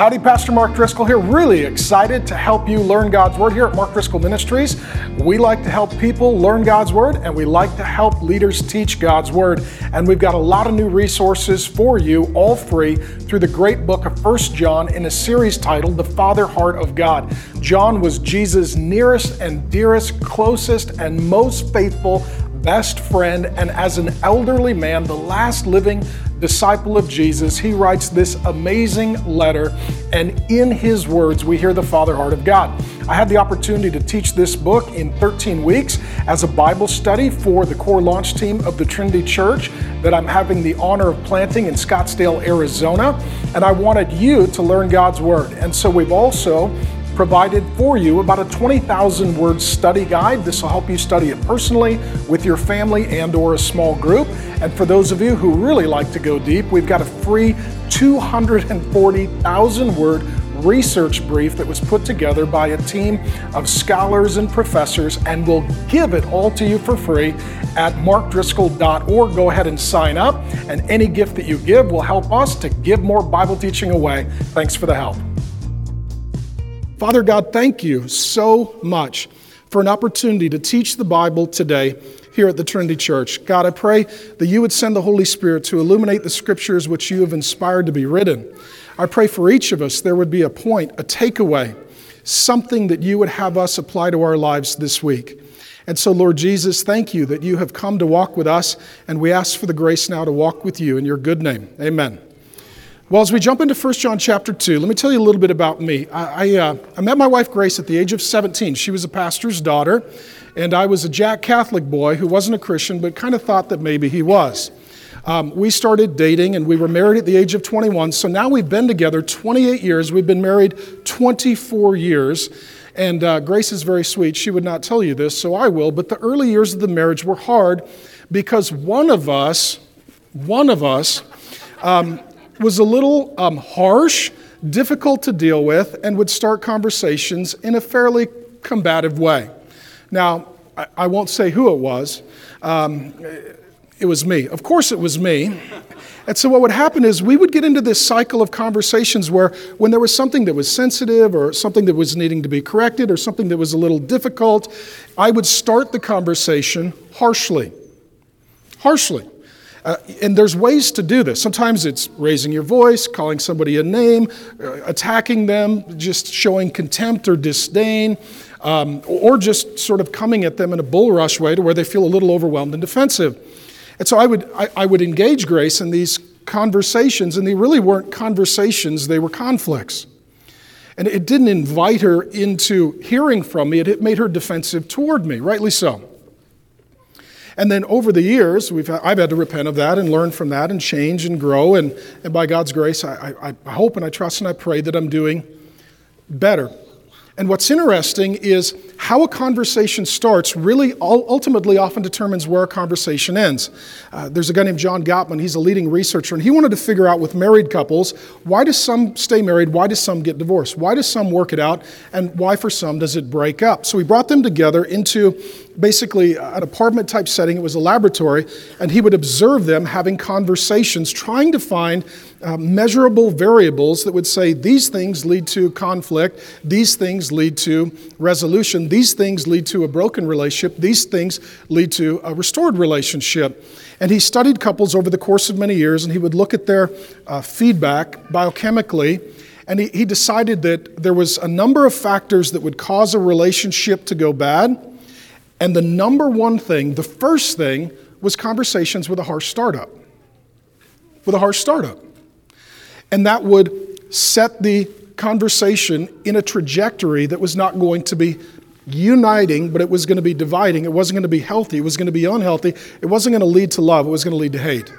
Howdy, Pastor Mark Driscoll here. Really excited to help you learn God's Word here at Mark Driscoll Ministries. We like to help people learn God's Word and we like to help leaders teach God's Word. And we've got a lot of new resources for you, all free, through the great book of First John in a series titled The Father Heart of God. John was Jesus' nearest and dearest, closest, and most faithful best friend, and as an elderly man, the last living disciple of Jesus, he writes this amazing letter, and in his words, we hear the Father heart of God. I had the opportunity to teach this book in 13 weeks as a Bible study for the core launch team of the Trinity Church that I'm having the honor of planting in Scottsdale, Arizona. And I wanted you to learn God's Word. And so we've also provided for you about a 20,000 word study guide. This will help you study it personally with your family and or a small group. And for those of you who really like to go deep, we've got a free 240,000 word research brief that was put together by a team of scholars and professors, and we'll give it all to you for free at markdriscoll.org. Go ahead and sign up, and any gift that you give will help us to give more Bible teaching away. Thanks for the help. Father God, thank you so much for an opportunity to teach the Bible today here at the Trinity Church. God, I pray that you would send the Holy Spirit to illuminate the scriptures which you have inspired to be written. I pray for each of us there would be a point, a takeaway, something that you would have us apply to our lives this week. And so, Lord Jesus, thank you that you have come to walk with us, and we ask for the grace now to walk with you in your good name. Amen. Well, as we jump into 1 John chapter 2, let me tell you a little bit about me. I, I, uh, I, met my wife Grace at the age of 17. She was a pastor's daughter, and I was a Jack Catholic boy who wasn't a Christian, but kind of thought that maybe he was. Um, we started dating, and we were married at the age of 21. So now we've been together 28 years. We've been married 24 years. And uh, Grace is very sweet. She would not tell you this, so I will. But the early years of the marriage were hard because one of us, one of us, um, was a little um, harsh, difficult to deal with, and would start conversations in a fairly combative way. Now, I, I won't say who it was. Um, it was me. Of course, it was me. And so, what would happen is we would get into this cycle of conversations where, when there was something that was sensitive or something that was needing to be corrected or something that was a little difficult, I would start the conversation harshly. Harshly. Uh, and there's ways to do this. Sometimes it's raising your voice, calling somebody a name, uh, attacking them, just showing contempt or disdain, um, or just sort of coming at them in a bull rush way to where they feel a little overwhelmed and defensive. And so I would, I, I would engage Grace in these conversations, and they really weren't conversations, they were conflicts. And it didn't invite her into hearing from me, it made her defensive toward me, rightly so. And then over the years, we've, I've had to repent of that and learn from that and change and grow. And, and by God's grace, I, I, I hope and I trust and I pray that I'm doing better. And what's interesting is how a conversation starts really ultimately often determines where a conversation ends. Uh, there's a guy named John Gottman, he's a leading researcher, and he wanted to figure out with married couples why do some stay married, why do some get divorced, why do some work it out, and why for some does it break up. So he brought them together into basically an apartment type setting, it was a laboratory, and he would observe them having conversations, trying to find uh, measurable variables that would say these things lead to conflict, these things lead to resolution, these things lead to a broken relationship, these things lead to a restored relationship. And he studied couples over the course of many years, and he would look at their uh, feedback biochemically. And he, he decided that there was a number of factors that would cause a relationship to go bad. And the number one thing, the first thing, was conversations with a harsh startup. With a harsh startup. And that would set the conversation in a trajectory that was not going to be uniting, but it was going to be dividing. It wasn't going to be healthy. It was going to be unhealthy. It wasn't going to lead to love. It was going to lead to hate.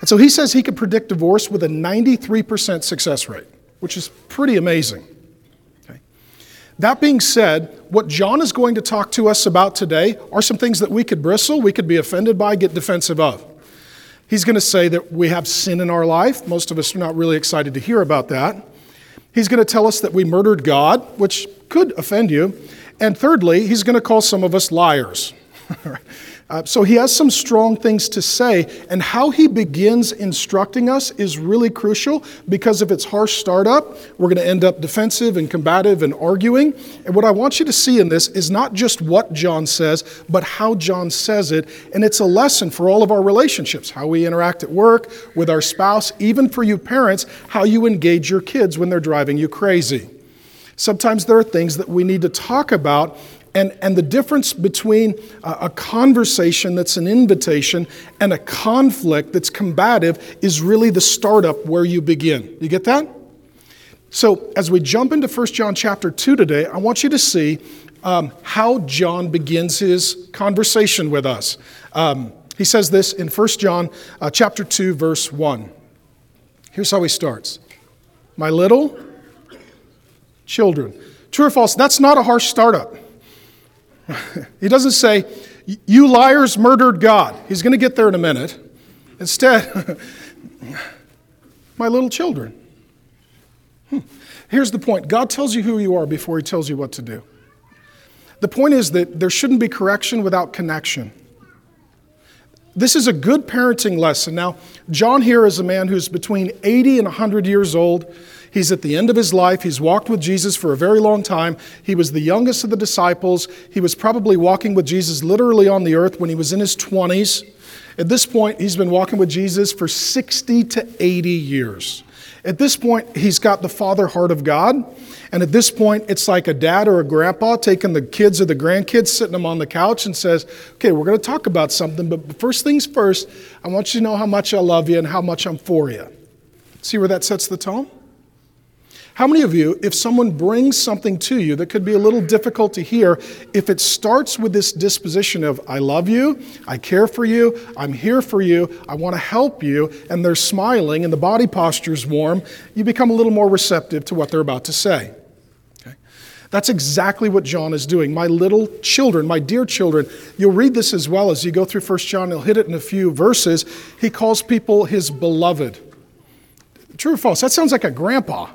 And so he says he could predict divorce with a 93% success rate, which is pretty amazing. Okay. That being said, what John is going to talk to us about today are some things that we could bristle, we could be offended by, get defensive of. He's going to say that we have sin in our life. Most of us are not really excited to hear about that. He's going to tell us that we murdered God, which could offend you. And thirdly, he's going to call some of us liars. Uh, so he has some strong things to say, and how he begins instructing us is really crucial because if it's harsh startup, we're going to end up defensive and combative and arguing. And what I want you to see in this is not just what John says, but how John says it. And it's a lesson for all of our relationships how we interact at work, with our spouse, even for you parents, how you engage your kids when they're driving you crazy. Sometimes there are things that we need to talk about and, and the difference between a, a, conversation that's an invitation and a conflict that's combative is really the startup where you begin. You get that? So, as we jump into 1 John chapter 2 today, I want you to see um, how John begins his conversation with us. Um, he says this in 1 John uh, chapter 2, verse 1. Here's how he starts My little children. True or false? That's not a harsh startup. he doesn't say, You liars murdered God. He's going to get there in a minute. Instead, my little children. Hmm. Here's the point God tells you who you are before he tells you what to do. The point is that there shouldn't be correction without connection. This is a good parenting lesson. Now, John here is a man who's between 80 and 100 years old. He's at the end of his life. He's walked with Jesus for a very long time. He was the youngest of the disciples. He was probably walking with Jesus literally on the earth when he was in his 20s. At this point, he's been walking with Jesus for 60 to 80 years. At this point, he's got the father heart of God. And at this point, it's like a dad or a grandpa taking the kids or the grandkids, sitting them on the couch, and says, Okay, we're going to talk about something, but first things first, I want you to know how much I love you and how much I'm for you. See where that sets the tone? How many of you, if someone brings something to you that could be a little difficult to hear, if it starts with this disposition of, I love you, I care for you, I'm here for you, I want to help you, and they're smiling and the body posture's warm, you become a little more receptive to what they're about to say. Okay? That's exactly what John is doing. My little children, my dear children, you'll read this as well as you go through 1 John, he'll hit it in a few verses. He calls people his beloved. True or false? That sounds like a grandpa.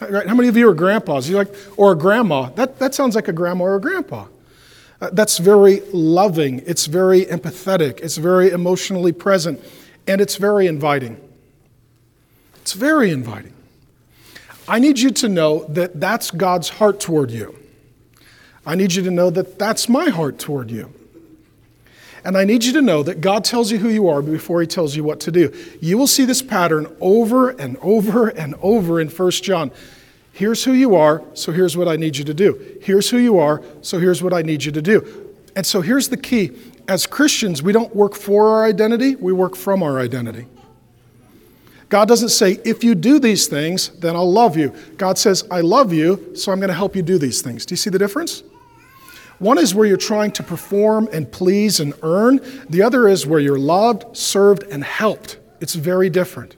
Right? How many of you are grandpas? You like, or a grandma? That, that sounds like a grandma or a grandpa. Uh, that's very loving. It's very empathetic. It's very emotionally present. And it's very inviting. It's very inviting. I need you to know that that's God's heart toward you. I need you to know that that's my heart toward you. And I need you to know that God tells you who you are before he tells you what to do. You will see this pattern over and over and over in 1 John. Here's who you are, so here's what I need you to do. Here's who you are, so here's what I need you to do. And so here's the key. As Christians, we don't work for our identity, we work from our identity. God doesn't say, if you do these things, then I'll love you. God says, I love you, so I'm going to help you do these things. Do you see the difference? One is where you're trying to perform and please and earn, the other is where you're loved, served, and helped. It's very different.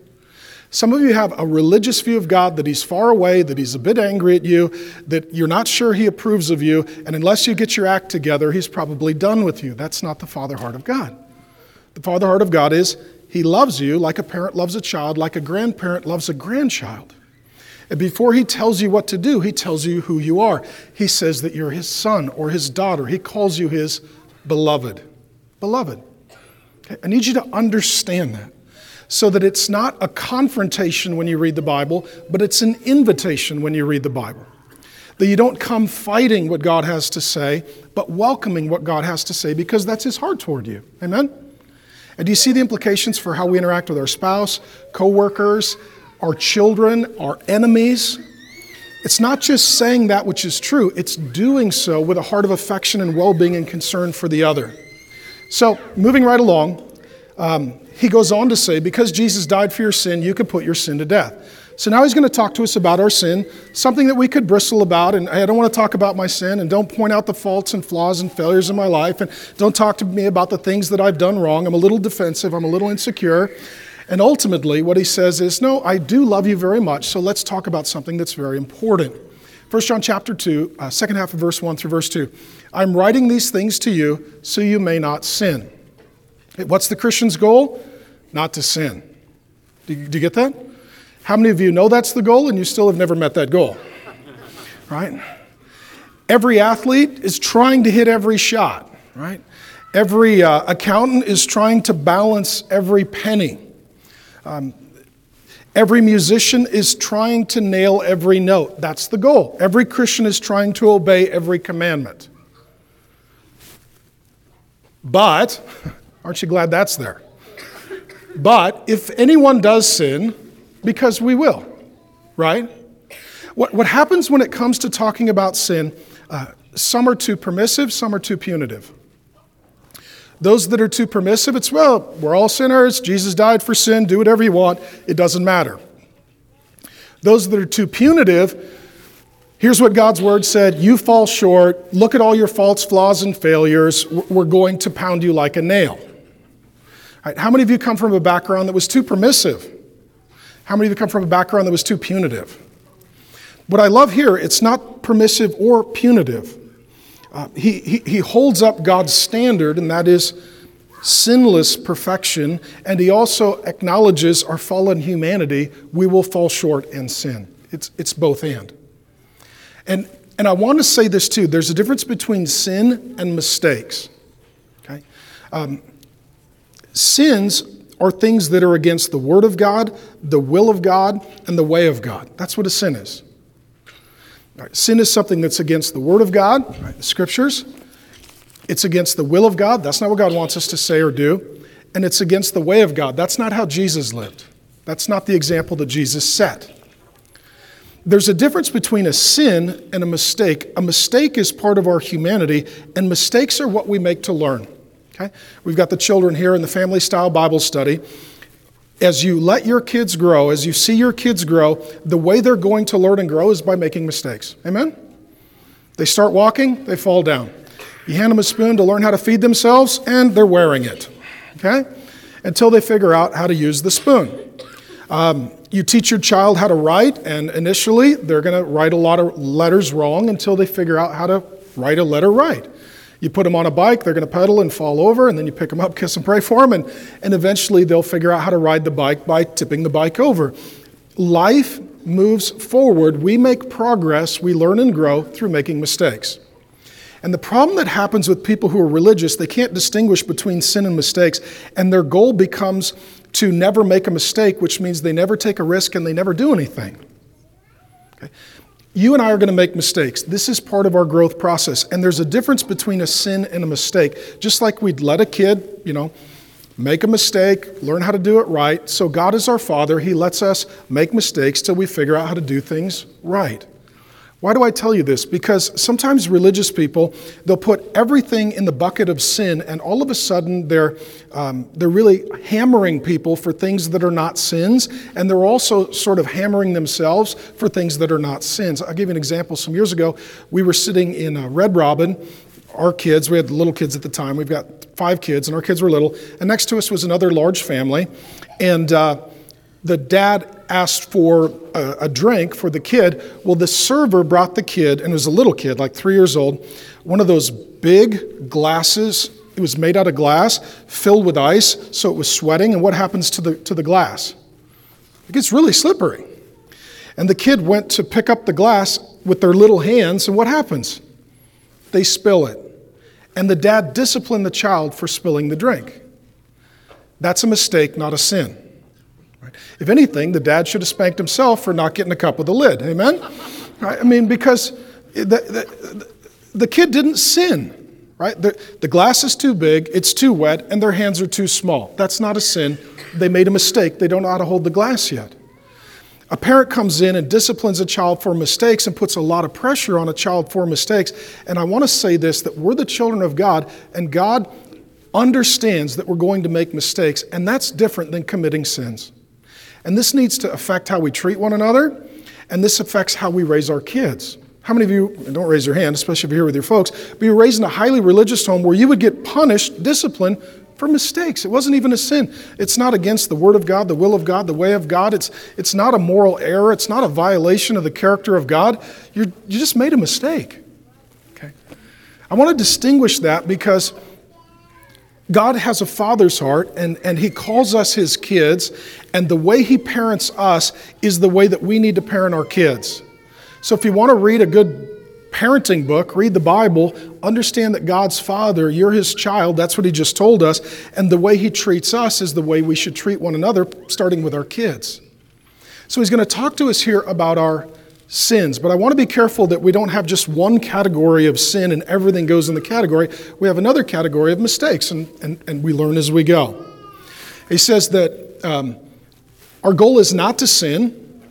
Some of you have a religious view of God that He's far away, that He's a bit angry at you, that you're not sure He approves of you, and unless you get your act together, He's probably done with you. That's not the Father heart of God. The Father heart of God is He loves you like a parent loves a child, like a grandparent loves a grandchild. And before he tells you what to do, he tells you who you are. He says that you're his son or his daughter. He calls you his beloved. Beloved. Okay? I need you to understand that so that it's not a confrontation when you read the Bible, but it's an invitation when you read the Bible. That you don't come fighting what God has to say, but welcoming what God has to say because that's his heart toward you. Amen? And do you see the implications for how we interact with our spouse, coworkers, our children, our enemies. It's not just saying that which is true, it's doing so with a heart of affection and well being and concern for the other. So, moving right along, um, he goes on to say, Because Jesus died for your sin, you can put your sin to death. So now he's going to talk to us about our sin, something that we could bristle about. And I don't want to talk about my sin, and don't point out the faults and flaws and failures in my life, and don't talk to me about the things that I've done wrong. I'm a little defensive, I'm a little insecure. And ultimately, what he says is, No, I do love you very much, so let's talk about something that's very important. 1 John chapter 2, uh, second half of verse 1 through verse 2. I'm writing these things to you so you may not sin. What's the Christian's goal? Not to sin. Do you, do you get that? How many of you know that's the goal and you still have never met that goal? Right? Every athlete is trying to hit every shot, right? Every uh, accountant is trying to balance every penny. Um, every musician is trying to nail every note. That's the goal. Every Christian is trying to obey every commandment. But, aren't you glad that's there? But if anyone does sin, because we will, right? What, what happens when it comes to talking about sin, uh, some are too permissive, some are too punitive. Those that are too permissive, it's, well, we're all sinners. Jesus died for sin. Do whatever you want. It doesn't matter. Those that are too punitive, here's what God's word said You fall short. Look at all your faults, flaws, and failures. We're going to pound you like a nail. How many of you come from a background that was too permissive? How many of you come from a background that was too punitive? What I love here, it's not permissive or punitive. Uh, he, he, he holds up God's standard, and that is sinless perfection, and he also acknowledges our fallen humanity. We will fall short and sin. It's, it's both and. And, and I want to say this too there's a difference between sin and mistakes. Okay? Um, sins are things that are against the Word of God, the will of God, and the way of God. That's what a sin is. Right, sin is something that's against the Word of God, right, the Scriptures. It's against the will of God. That's not what God wants us to say or do. And it's against the way of God. That's not how Jesus lived. That's not the example that Jesus set. There's a difference between a sin and a mistake. A mistake is part of our humanity, and mistakes are what we make to learn. Okay? We've got the children here in the family style Bible study as you let your kids grow, as you see your kids grow, the way they're going to learn and grow is by making mistakes. Amen? They start walking, they fall down. You hand them a spoon to learn how to feed themselves, and they're wearing it. Okay? Until they figure out how to use the spoon. Um, you teach your child how to write, and initially they're going to write a lot of letters wrong until they figure out how to write a letter right. You put them on a bike, they're going to pedal and fall over, and then you pick them up, kiss and pray for them, and, and eventually they'll figure out how to ride the bike by tipping the bike over. Life moves forward. We make progress, we learn and grow through making mistakes. And the problem that happens with people who are religious, they can't distinguish between sin and mistakes, and their goal becomes to never make a mistake, which means they never take a risk and they never do anything. Okay? You and I are going to make mistakes. This is part of our growth process. And there's a difference between a sin and a mistake. Just like we'd let a kid, you know, make a mistake, learn how to do it right. So God is our Father. He lets us make mistakes till we figure out how to do things right. Why do I tell you this? Because sometimes religious people, they'll put everything in the bucket of sin, and all of a sudden they're, um, they're really hammering people for things that are not sins, and they're also sort of hammering themselves for things that are not sins. I'll give you an example. Some years ago, we were sitting in uh, Red Robin. Our kids, we had little kids at the time, we've got five kids, and our kids were little, and next to us was another large family, and uh, the dad asked for a, a, drink for the kid. Well, the server brought the kid, and it was a little kid, like three years old, one of those big glasses. It was made out of glass, filled with ice, so it was sweating. And what happens to the, to the glass? It gets really slippery. And the kid went to pick up the glass with their little hands, and what happens? They spill it. And the dad disciplined the child for spilling the drink. That's a mistake, not a sin. If anything, the dad should have spanked himself for not getting a cup with a lid. Amen? Right? I mean, because the, the, the kid didn't sin. Right? The, the glass is too big, it's too wet, and their hands are too small. That's not a sin. They made a mistake. They don't know how to hold the glass yet. A parent comes in and disciplines a child for mistakes and puts a lot of pressure on a child for mistakes. And I want to say this that we're the children of God, and God understands that we're going to make mistakes, and that's different than committing sins. And this needs to affect how we treat one another, and this affects how we raise our kids. How many of you, don't raise your hand, especially if you're here with your folks, but you're raised in a highly religious home where you would get punished, disciplined for mistakes. It wasn't even a sin. It's not against the Word of God, the will of God, the way of God. It's, it's not a moral error. It's not a violation of the character of God. You're, you just made a mistake. Okay? I want to distinguish that because God has a father's heart and, and he calls us his kids, and the way he parents us is the way that we need to parent our kids. So if you want to read a good parenting book, read the Bible, understand that God's Father, you're His child, that's what He just told us, and the way He treats us is the way we should treat one another, starting with our kids. So He's going to talk to us here about our sins, but I want to be careful that we don't have just one category of sin and everything goes in the category. We have another category of mistakes, and, and, and we learn as we go. He says that um, our goal is not to sin,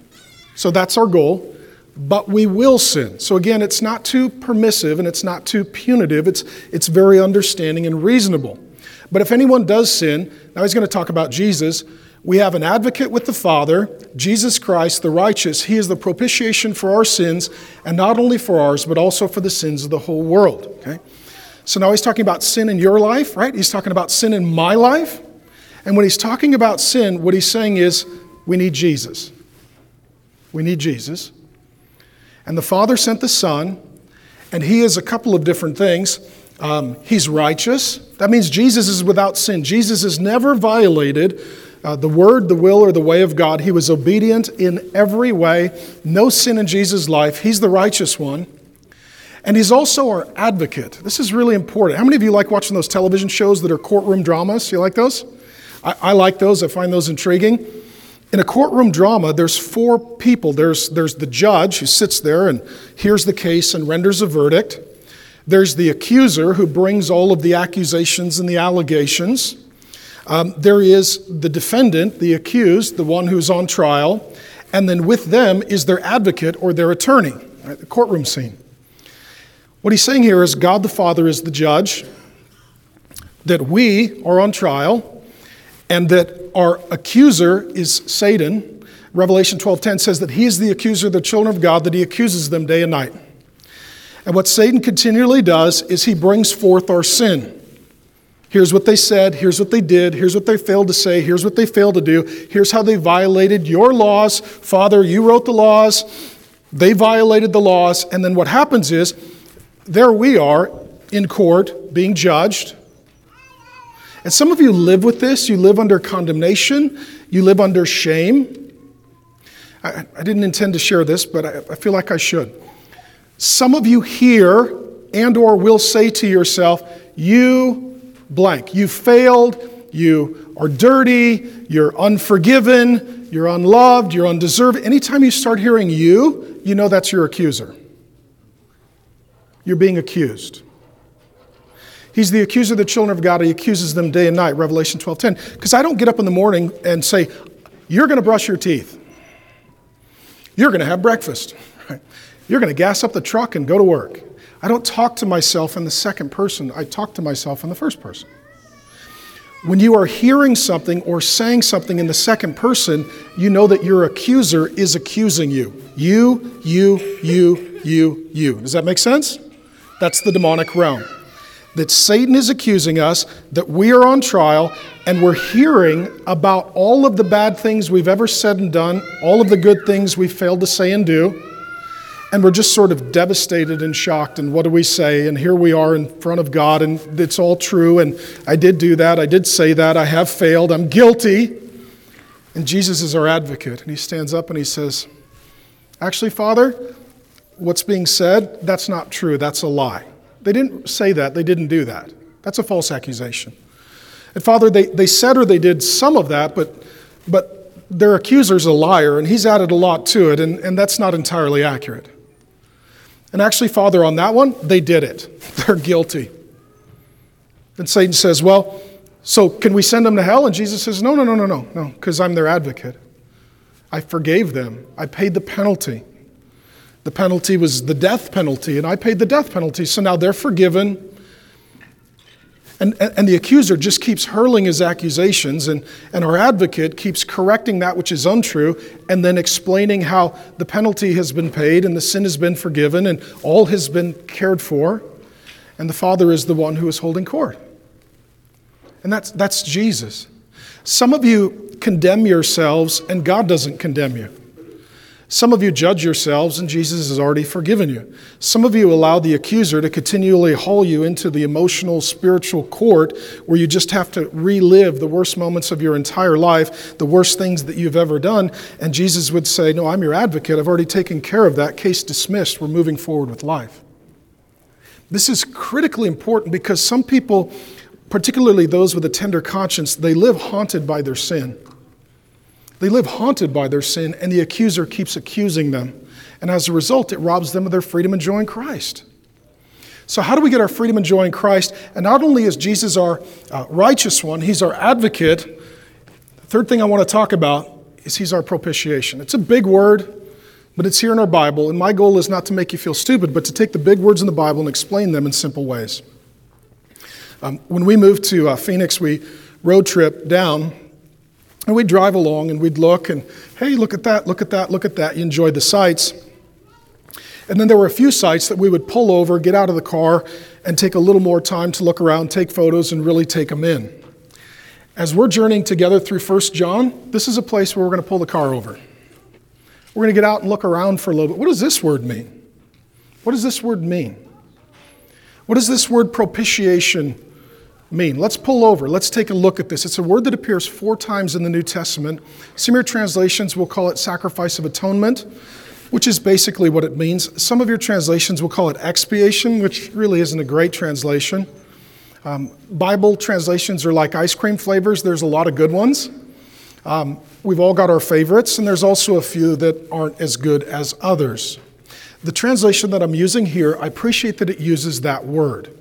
so that's our goal but we will sin. So again, it's not too permissive and it's not too punitive. It's, it's very understanding and reasonable. But if anyone does sin, now he's going to talk about Jesus. We have an advocate with the Father, Jesus Christ, the righteous. He is the propitiation for our sins, and not only for ours, but also for the sins of the whole world. Okay? So now he's talking about sin in your life, right? He's talking about sin in my life. And when he's talking about sin, what he's saying is we need Jesus. We need Jesus. And the Father sent the Son, and He is a couple of different things. Um, he's righteous. That means Jesus is without sin. Jesus is never violated uh, the word, the will, or the way of God. He was obedient in every way. No sin in Jesus' life. He's the righteous one. And he's also our advocate. This is really important. How many of you like watching those television shows that are courtroom dramas? You like those? I, I like those. I find those intriguing. In a courtroom drama, there's four people. There's, there's the judge who sits there and hears the case and renders a verdict. There's the accuser who brings all of the accusations and the allegations. Um, there is the defendant, the accused, the one who's on trial. And then with them is their advocate or their attorney, right, the courtroom scene. What he's saying here is God the Father is the judge, that we are on trial, and that our accuser is Satan. Revelation 12:10 says that he is the accuser of the children of God, that he accuses them day and night. And what Satan continually does is he brings forth our sin. Here's what they said, here's what they did, here's what they failed to say, here's what they failed to do, here's how they violated your laws. Father, you wrote the laws, they violated the laws, and then what happens is there we are in court being judged. And some of you live with this. You live under condemnation, you live under shame. I, I didn't intend to share this, but I, I feel like I should. Some of you here and or will say to yourself, you blank. You failed, you are dirty, you're unforgiven, you're unloved, you're undeserved. Anytime you start hearing you, you know that's your accuser. You're being accused. He's the accuser of the children of God. He accuses them day and night, Revelation 12:10. Because I don't get up in the morning and say, You're going to brush your teeth. You're going to have breakfast. You're going to gas up the truck and go to work. I don't talk to myself in the second person, I talk to myself in the first person. When you are hearing something or saying something in the second person, you know that your accuser is accusing you. You, you, you, you, you. Does that make sense? That's the demonic realm that Satan is accusing us, that we are on trial, and we're hearing about all of the bad things we've ever said and done, all of the good things we've failed to say and do, and we're just sort of devastated and shocked. And what do we say? And here we are in front of God, and it's all true, and I did do that, I did say that, I have failed, I'm guilty. And Jesus is our advocate, and he stands up and he says, Actually, Father, what's being said, that's not true, that's a lie. They didn't say that, they didn't do that. That's a false accusation. And Father, they, they said or they did some of that, but, but their accuser's a liar, and he's added a lot to it, and, and that's not entirely accurate. And actually, Father, on that one, they did it. They're guilty. And Satan says, Well, so can we send them to hell? And Jesus says, No, no, no, no, no, no, because I'm their advocate. I forgave them, I paid the penalty. The penalty was the death penalty, and I paid the death penalty. So now they're forgiven. And, and the accuser just keeps hurling his accusations, and, and our advocate keeps correcting that which is untrue, and then explaining how the penalty has been paid, and the sin has been forgiven, and all has been cared for. And the Father is the one who is holding court. And that's, that's Jesus. Some of you condemn yourselves, and God doesn't condemn you. Some of you judge yourselves, and Jesus has already forgiven you. Some of you allow the accuser to continually haul you into the emotional, spiritual court where you just have to relive the worst moments of your entire life, the worst things that you've ever done. And Jesus would say, No, I'm your advocate. I've already taken care of that. Case dismissed. We're moving forward with life. This is critically important because some people, particularly those with a tender conscience, they live haunted by their sin. They live haunted by their sin, and the accuser keeps accusing them. And as a result, it robs them of their freedom and joy in Christ. So, how do we get our freedom and joy in Christ? And not only is Jesus our uh, righteous one, he's our advocate. The third thing I want to talk about is he's our propitiation. It's a big word, but it's here in our Bible. And my goal is not to make you feel stupid, but to take the big words in the Bible and explain them in simple ways. Um, when we moved to uh, Phoenix, we road trip down and we'd drive along and we'd look and, hey, look at that, look at that, look at that. You enjoyed the sights. And then there were a few sites that we would pull over, get out of the car, and take a little more time to look around, take photos, and really take them in. As we're journeying together through 1 John, this is a place where we're going to pull the car over. We're going to get out and look around for a little bit. What does this word mean? What does this word mean? What does this word propitiation mean? Let's pull over. Let's take a look at this. It's a word that appears four times in the New Testament. Some of your translations will call it sacrifice of atonement which is basically what it means. Some of your translations will call it expiation, which really isn't a great translation. Um, Bible translations are like ice cream flavors, there's a lot of good ones. Um, we've all got our favorites, and there's also a few that aren't as good as others. The translation that I'm using here, I appreciate that it uses that word.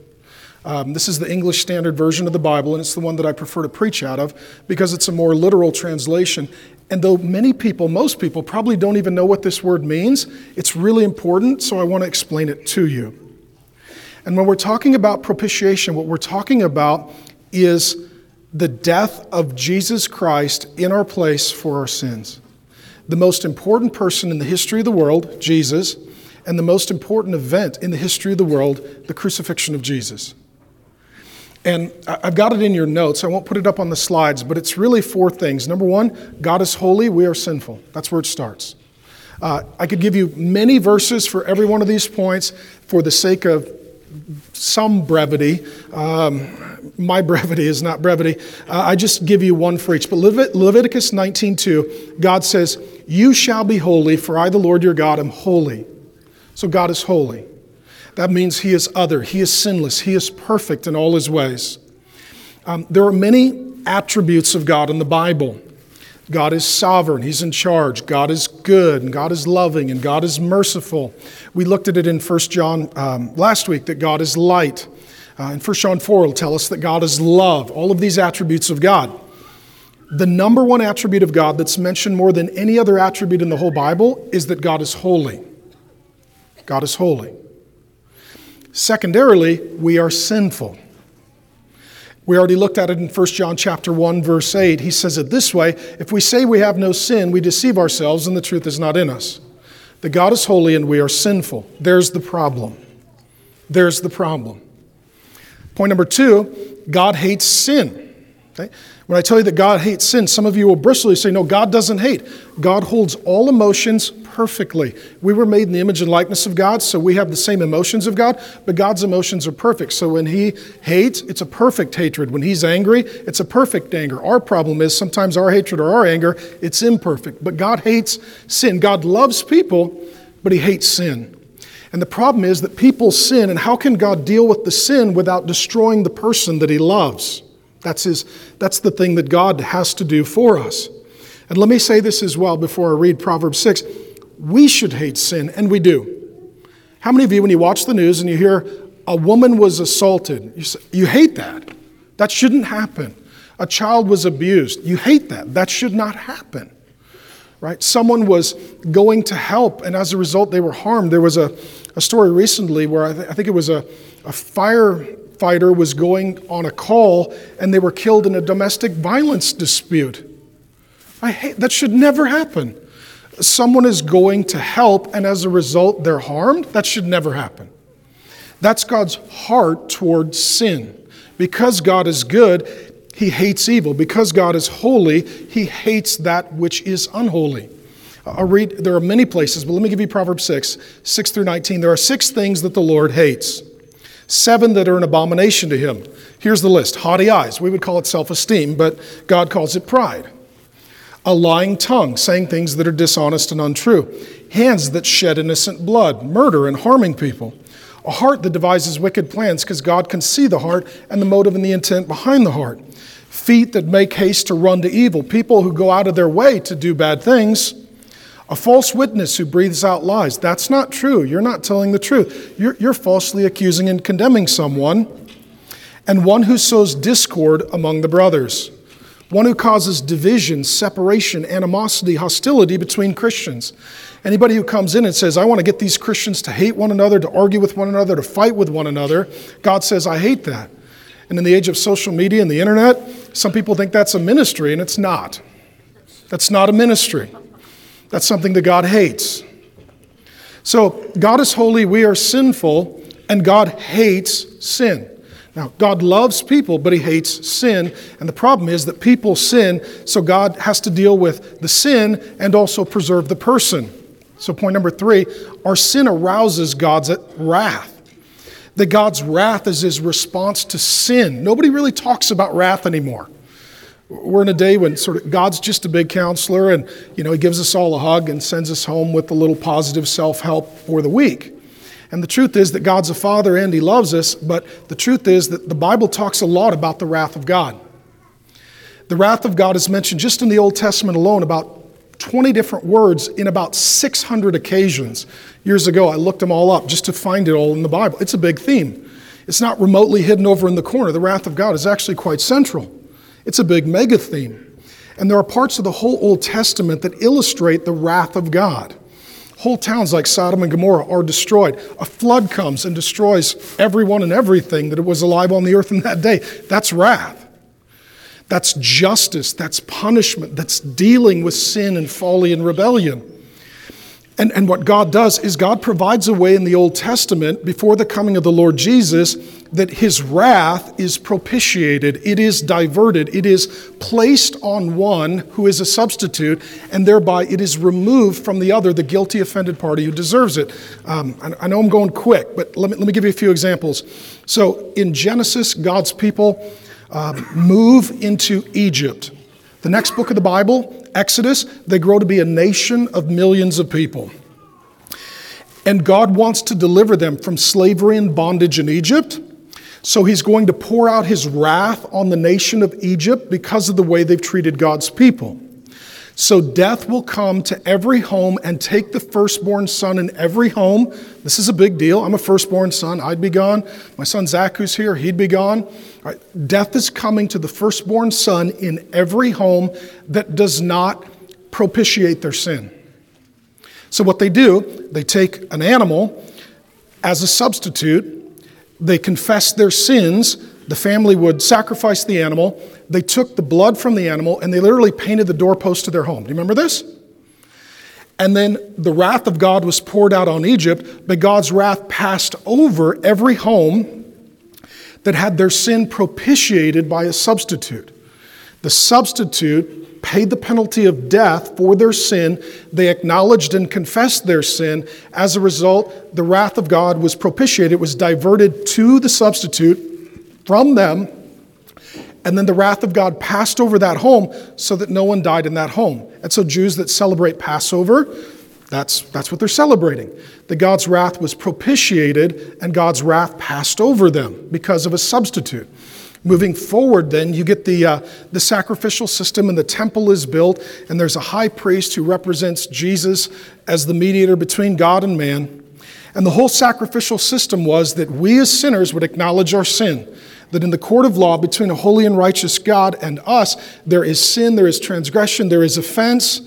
Um, this is the English Standard Version of the Bible, and it's the one that I prefer to preach out of because it's a more literal translation. And though many people, most people, probably don't even know what this word means, it's really important, so I want to explain it to you. And when we're talking about propitiation, what we're talking about is the death of Jesus Christ in our place for our sins. The most important person in the history of the world, Jesus, and the most important event in the history of the world, the crucifixion of Jesus. And I've got it in your notes. I won't put it up on the slides, but it's really four things. Number one, God is holy, we are sinful. That's where it starts. Uh, I could give you many verses for every one of these points for the sake of some brevity. Um, my brevity is not brevity. Uh, I just give you one for each. But Levit- Leviticus 19:2, God says, "You shall be holy, for I, the Lord your God, am holy." So God is holy. That means he is other, he is sinless, he is perfect in all his ways. Um, there are many attributes of God in the Bible. God is sovereign, He's in charge. God is good, and God is loving, and God is merciful. We looked at it in 1 John um, last week that God is light. Uh, in 1 John 4, it'll tell us that God is love, all of these attributes of God. The number one attribute of God that's mentioned more than any other attribute in the whole Bible is that God is holy. God is holy. Secondarily, we are sinful. We already looked at it in 1 John chapter 1 verse 8. He says it this way, if we say we have no sin, we deceive ourselves and the truth is not in us. The God is holy and we are sinful. There's the problem. There's the problem. Point number 2, God hates sin. Okay? When I tell you that God hates sin, some of you will bristle and say, No, God doesn't hate. God holds all emotions perfectly. We were made in the image and likeness of God, so we have the same emotions of God, but God's emotions are perfect. So when He hates, it's a perfect hatred. When He's angry, it's a perfect anger. Our problem is sometimes our hatred or our anger, it's imperfect. But God hates sin. God loves people, but He hates sin. And the problem is that people sin, and how can God deal with the sin without destroying the person that He loves? That's, his, that's the thing that God has to do for us. And let me say this as well before I read Proverbs 6. We should hate sin, and we do. How many of you, when you watch the news and you hear a woman was assaulted, you, say, you hate that? That shouldn't happen. A child was abused. You hate that. That should not happen. Right? Someone was going to help, and as a result, they were harmed. There was a, a story recently where I, th- I think it was a, a fire fighter was going on a call and they were killed in a domestic violence dispute. I hate that should never happen. Someone is going to help and as a result they're harmed. That should never happen. That's God's heart towards sin. Because God is good, he hates evil. Because God is holy, he hates that which is unholy. I'll read, there are many places, but let me give you Proverbs 6, 6 through 19. There are six things that the Lord hates seven that are an abomination to him. Here's the list haughty eyes. We would call it self esteem, but God calls it pride. A lying tongue, saying things that are dishonest and untrue. Hands that shed innocent blood, murder and harming people. A heart that devises wicked plans because God can see the heart and the motive and the intent behind the heart. Feet that make haste to run to evil. People who go out of their way to do bad things. A false witness who breathes out lies. That's not true. You're not telling the truth. You're, you're falsely accusing and condemning someone. And one who sows discord among the brothers one who causes division, separation, animosity, hostility between Christians. Anybody who comes in and says, I want to get these Christians to hate one another, to argue with one another, to fight with one another, God says, I hate that. And in the age of social media and the internet, some people think that's a ministry, and it's not. That's not a ministry. That's something that God hates. So, God is holy, we are sinful, and God hates sin. Now, God loves people, but He hates sin. And the problem is that people sin, so God has to deal with the sin and also preserve the person. So, point number three our sin arouses God's wrath. That God's wrath is His response to sin. Nobody really talks about wrath anymore. We're in a day when sort of God's just a big counselor and you know he gives us all a hug and sends us home with a little positive self-help for the week. And the truth is that God's a father and he loves us, but the truth is that the Bible talks a lot about the wrath of God. The wrath of God is mentioned just in the Old Testament alone about 20 different words in about 600 occasions. Years ago, I looked them all up just to find it all in the Bible. It's a big theme. It's not remotely hidden over in the corner. The wrath of God is actually quite central. It's a big mega theme. And there are parts of the whole Old Testament that illustrate the wrath of God. Whole towns like Sodom and Gomorrah are destroyed. A flood comes and destroys everyone and everything that was alive on the earth in that day. That's wrath. That's justice. That's punishment. That's dealing with sin and folly and rebellion. And, and what God does is God provides a way in the Old Testament before the coming of the Lord Jesus that his wrath is propitiated, it is diverted, it is placed on one who is a substitute, and thereby it is removed from the other, the guilty offended party who deserves it. Um, I, I, know I'm going quick, but let me, let me give you a few examples. So in Genesis, God's people uh, move into Egypt. The next book of the Bible, Exodus, they grow to be a nation of millions of people. And God wants to deliver them from slavery and bondage in Egypt so he's going to pour out his wrath on the nation of Egypt because of the way they've treated God's people. So death will come to every home and take the firstborn son in every home. This is a big deal. I'm a firstborn son. I'd be gone. My son Zach, who's here, he'd be gone. Right. Death is coming to the firstborn son in every home that does not propitiate their sin. So what they do, they take an animal as a substitute they confess their sins. The family would sacrifice the animal. They took the blood from the animal and they literally painted the doorpost to their home. Do you remember this? And then the wrath of God was poured out on Egypt, but God's wrath passed over every home that had their sin propitiated by a substitute. The substitute paid the penalty of death for their sin. They acknowledged and confessed their sin. As a result, the wrath of God was propitiated, it was diverted to the substitute from them. And then the wrath of God passed over that home so that no one died in that home. And so, Jews that celebrate Passover, that's, that's what they're celebrating. That God's wrath was propitiated and God's wrath passed over them because of a substitute. Moving forward, then, you get the, uh, the sacrificial system, and the temple is built, and there's a high priest who represents Jesus as the mediator between God and man. And the whole sacrificial system was that we as sinners would acknowledge our sin. That in the court of law between a holy and righteous God and us, there is sin, there is transgression, there is offense.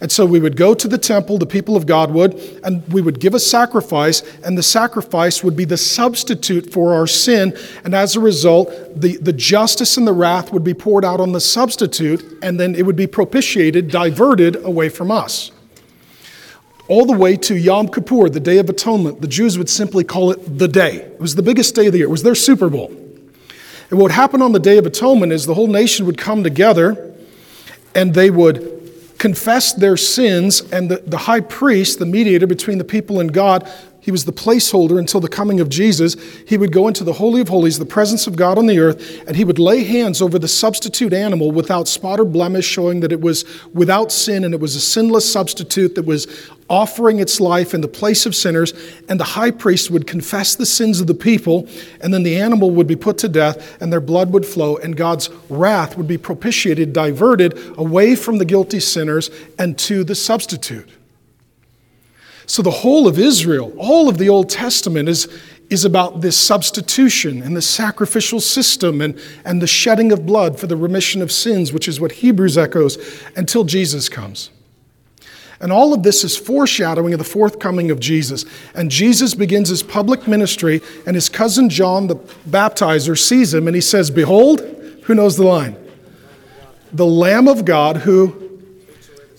And so we would go to the temple, the people of God would, and we would give a sacrifice, and the sacrifice would be the substitute for our sin. And as a result, the, the justice and the wrath would be poured out on the substitute, and then it would be propitiated, diverted away from us. All the way to Yom Kippur, the Day of Atonement, the Jews would simply call it the day. It was the biggest day of the year, it was their Super Bowl. And what happened on the Day of Atonement is the whole nation would come together and they would confess their sins, and the, the high priest, the mediator between the people and God, he was the placeholder until the coming of Jesus. He would go into the Holy of Holies, the presence of God on the earth, and he would lay hands over the substitute animal without spot or blemish, showing that it was without sin and it was a sinless substitute that was offering its life in the place of sinners. And the high priest would confess the sins of the people, and then the animal would be put to death, and their blood would flow, and God's wrath would be propitiated, diverted away from the guilty sinners and to the substitute. So, the whole of Israel, all of the Old Testament is, is about this substitution and the sacrificial system and, and the shedding of blood for the remission of sins, which is what Hebrews echoes, until Jesus comes. And all of this is foreshadowing of the forthcoming of Jesus. And Jesus begins his public ministry, and his cousin John the baptizer sees him, and he says, Behold, who knows the line? The Lamb of God who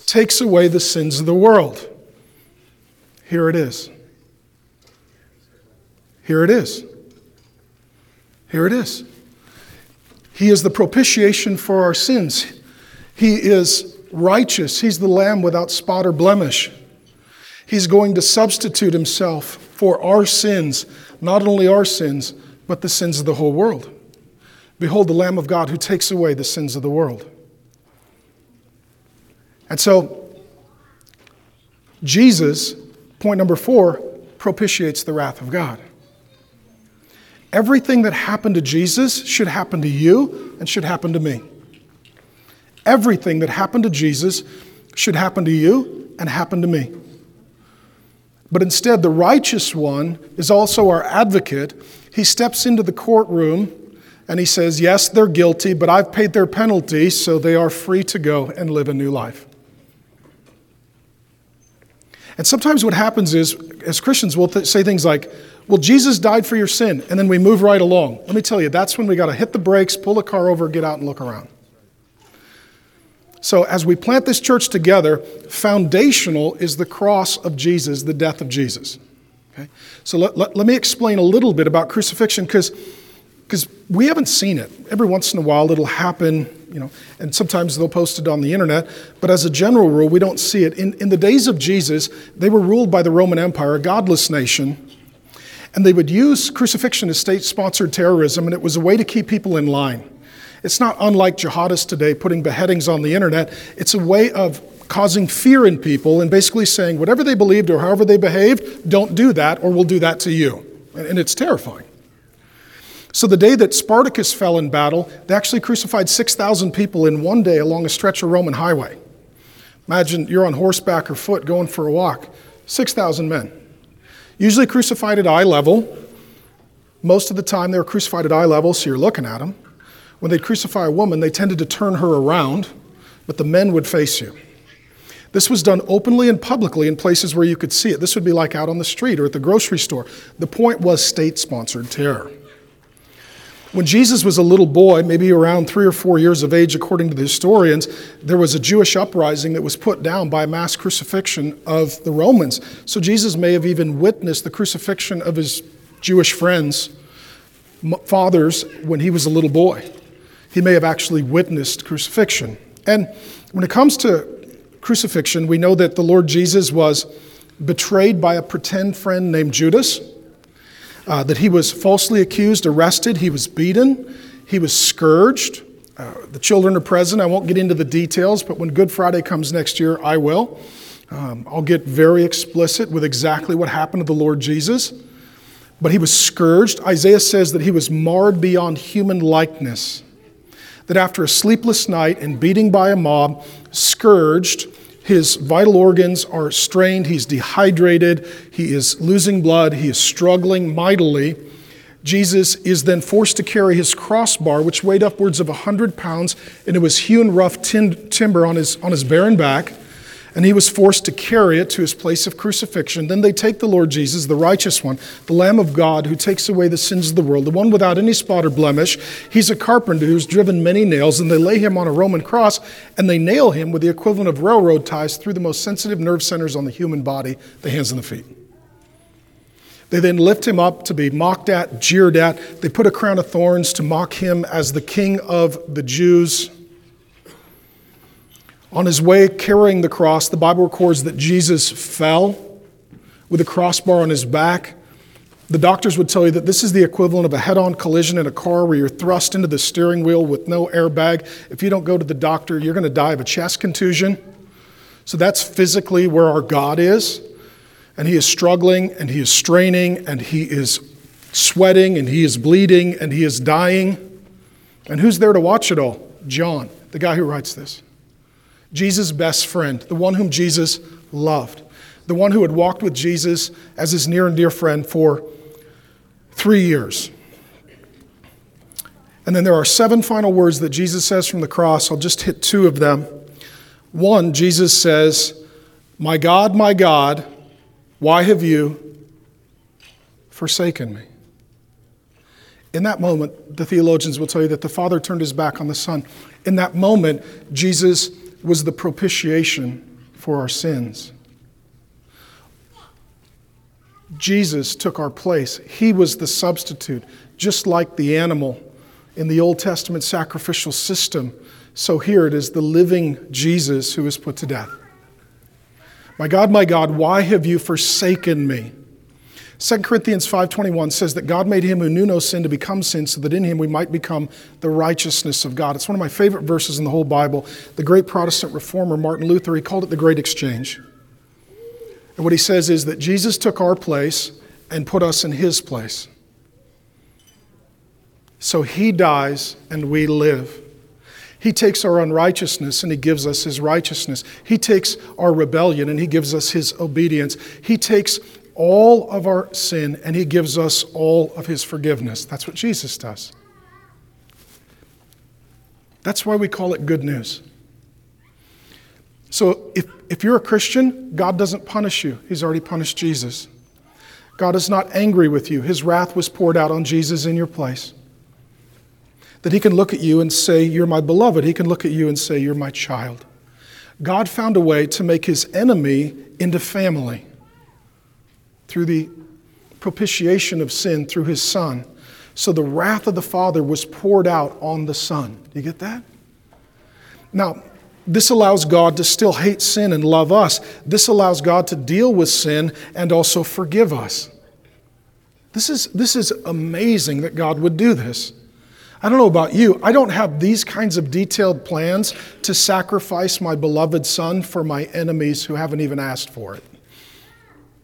takes away the sins of the world. Here it is. Here it is. Here it is. He is the propitiation for our sins. He is righteous. He's the lamb without spot or blemish. He's going to substitute himself for our sins, not only our sins, but the sins of the whole world. Behold, the Lamb of God who takes away the sins of the world. And so, Jesus Point number four propitiates the wrath of God. Everything that happened to Jesus should happen to you and should happen to me. Everything that happened to Jesus should happen to you and happen to me. But instead, the righteous one is also our advocate. He steps into the courtroom and he says, Yes, they're guilty, but I've paid their penalty, so they are free to go and live a new life. And sometimes what happens is, as Christians, we'll th- say things like, well, Jesus died for your sin, and then we move right along. Let me tell you, that's when we got to hit the brakes, pull the car over, get out and look around. So, as we plant this church together, foundational is the cross of Jesus, the death of Jesus. Okay? So, let, let, let me explain a little bit about crucifixion because we haven't seen it. Every once in a while, it'll happen you know, and sometimes they'll post it on the internet, but as a general rule, we don't see it. In, in the days of Jesus, they were ruled by the Roman Empire, a godless nation, and they would use crucifixion as state sponsored terrorism, and it was a way to keep people in line. It's not unlike jihadists today putting beheadings on the internet, it's a way of causing fear in people and basically saying whatever they believed or however they behaved, don't do that, or we'll do that to you. And it's terrifying. So, the day that Spartacus fell in battle, they actually crucified 6,000 people in one day along a stretch of Roman highway. Imagine you're on horseback or foot going for a walk. 6,000 men. Usually crucified at eye level. Most of the time they were crucified at eye level, so you're looking at them. When they'd crucify a woman, they tended to turn her around, but the men would face you. This was done openly and publicly in places where you could see it. This would be like out on the street or at the grocery store. The point was state sponsored terror. When Jesus was a little boy, maybe around three or four years of age, according to the historians, there was a Jewish uprising that was put down by mass crucifixion of the Romans. So Jesus may have even witnessed the crucifixion of his Jewish friends, fathers, when he was a little boy. He may have actually witnessed crucifixion. And when it comes to crucifixion, we know that the Lord Jesus was betrayed by a pretend friend named Judas uh, that he was falsely accused, arrested, he was beaten, he was scourged. Uh, the children are present. I won't get into the details, but when Good Friday comes next year, I will. Um, I'll get very explicit with exactly what happened to the Lord Jesus. But he was scourged. Isaiah says that he was marred beyond human likeness. That after a sleepless night and beating by a mob, scourged, his vital organs are strained, he's dehydrated, he is losing blood, he is struggling mightily. Jesus is then forced to carry his crossbar, which weighed upwards of 100 pounds, and it was hewn rough tin- timber on his, on his barren back and he was forced to carry it to his place of crucifixion. Then they take the Lord Jesus, the righteous one, the Lamb of God who takes away the sins of the world, the one without any spot or blemish. He's a carpenter who's driven many nails, and they lay him on a Roman cross and they nail him with the equivalent of railroad ties through the most sensitive nerve centers on the human body, the hands and the feet. They then lift him up to be mocked at, jeered at. They put a crown of thorns to mock him as the king of the Jews. On his way carrying the cross, the Bible records that Jesus fell, with a crossbar on his back. The doctors would tell you that this is the equivalent of a head on collision in a car where you're thrust into the steering wheel with no airbag. If you don't go to the doctor, you're going to die of a chest contusion. So that's physically where our God is. And he is struggling and he is straining and he is sweating and he is bleeding and he is dying. And who's there to watch it all? John, the guy who writes this. Jesus' best friend, the one whom Jesus loved, the one who had walked with Jesus as his near and dear friend for three years. And then there are seven final words that Jesus says from the cross. I'll just hit two of them. One, Jesus says, My God, my God, why have you forsaken me? In that moment, the theologians will tell you that the Father turned his back on the Son. In that moment, Jesus was the propitiation for our sins. Jesus took our place. He was the substitute, just like the animal in the Old Testament sacrificial system. So here it is the living Jesus who was put to death. My God, my God, why have you forsaken me? 2 Corinthians 5:21 says that God made him who knew no sin to become sin so that in him we might become the righteousness of God. It's one of my favorite verses in the whole Bible. The great Protestant reformer Martin Luther, he called it the great exchange. And what he says is that Jesus took our place and put us in his place. So he dies and we live. He takes our unrighteousness and he gives us his righteousness. He takes our rebellion and he gives us his obedience. He takes all of our sin and he gives us all of his forgiveness. That's what Jesus does. That's why we call it good news. So if, if you're a Christian, God doesn't punish you, he's already punished Jesus. God is not angry with you. His wrath was poured out on Jesus in your place. That he can look at you and say, You're my beloved. He can look at you and say, You're my child. God found a way to make his enemy into family through the propitiation of sin through his Son. So the wrath of the Father was poured out on the Son. Do you get that? Now, this allows God to still hate sin and love us. This allows God to deal with sin and also forgive us. This is, this is amazing that God would do this. I don't know about you. I don't have these kinds of detailed plans to sacrifice my beloved son for my enemies who haven't even asked for it.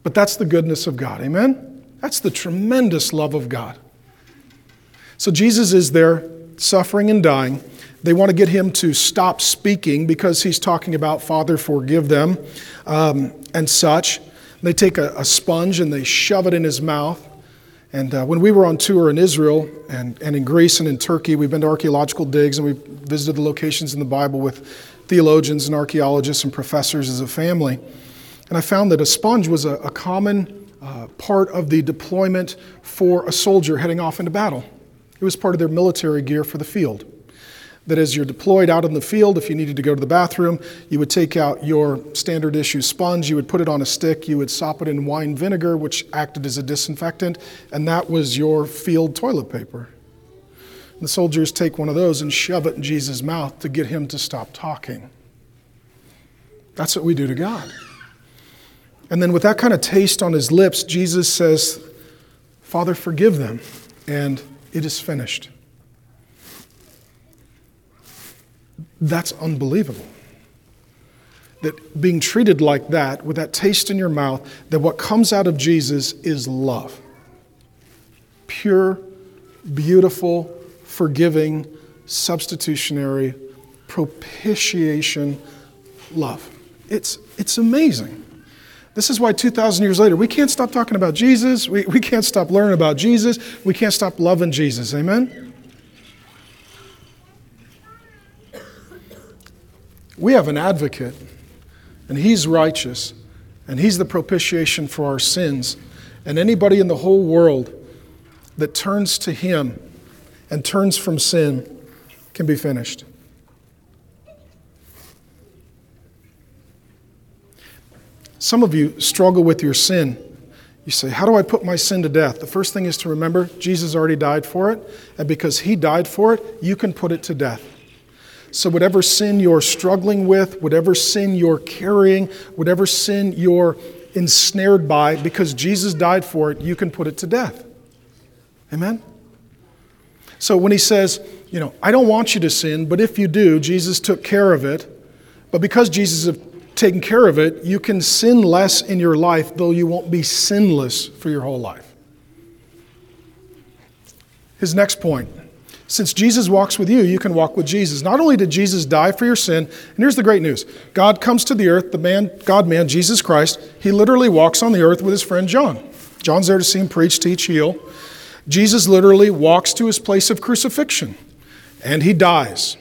But that's the goodness of God. Amen? That's the tremendous love of God. So Jesus is there suffering and dying. They want to get him to stop speaking because he's talking about, Father, forgive them, um, and such. They take a, a, sponge and they shove it in his mouth. And uh, when we were on tour in Israel and, and in Greece and in Turkey, we've been to archaeological digs and we visited the locations in the Bible with theologians and archaeologists and professors as a family. And I found that a sponge was a, a common uh, part of the deployment for a soldier heading off into battle. It was part of their military gear for the field. That as you're deployed out in the field, if you needed to go to the bathroom, you would take out your standard issue sponge, you would put it on a stick, you would sop it in wine vinegar, which acted as a disinfectant, and that was your field toilet paper. The soldiers take one of those and shove it in Jesus' mouth to get him to stop talking. That's what we do to God. And then, with that kind of taste on his lips, Jesus says, Father, forgive them, and it is finished. That's unbelievable. That being treated like that, with that taste in your mouth, that what comes out of Jesus is love. Pure, beautiful, forgiving, substitutionary, propitiation love. It's, it's amazing. This is why 2,000 years later, we can't stop talking about Jesus. We, we can't stop learning about Jesus. We can't stop loving Jesus. Amen? We have an advocate, and he's righteous, and he's the propitiation for our sins. And anybody in the whole world that turns to him and turns from sin can be finished. Some of you struggle with your sin. You say, How do I put my sin to death? The first thing is to remember Jesus already died for it, and because he died for it, you can put it to death. So, whatever sin you're struggling with, whatever sin you're carrying, whatever sin you're ensnared by because Jesus died for it, you can put it to death. Amen? So when he says, you know, I don't want you to sin, but if you do, Jesus took care of it. But because Jesus taken care of it, you can sin less in your life, though you won't be sinless for your whole life. His next point since Jesus walks with you, you can walk with Jesus. Not only did Jesus die for your sin, and here's the great news God comes to the earth, the man, God man, Jesus Christ, he literally walks on the earth with his friend John. John's there to see him preach, teach, heal. Jesus literally walks to his place of crucifixion and he dies.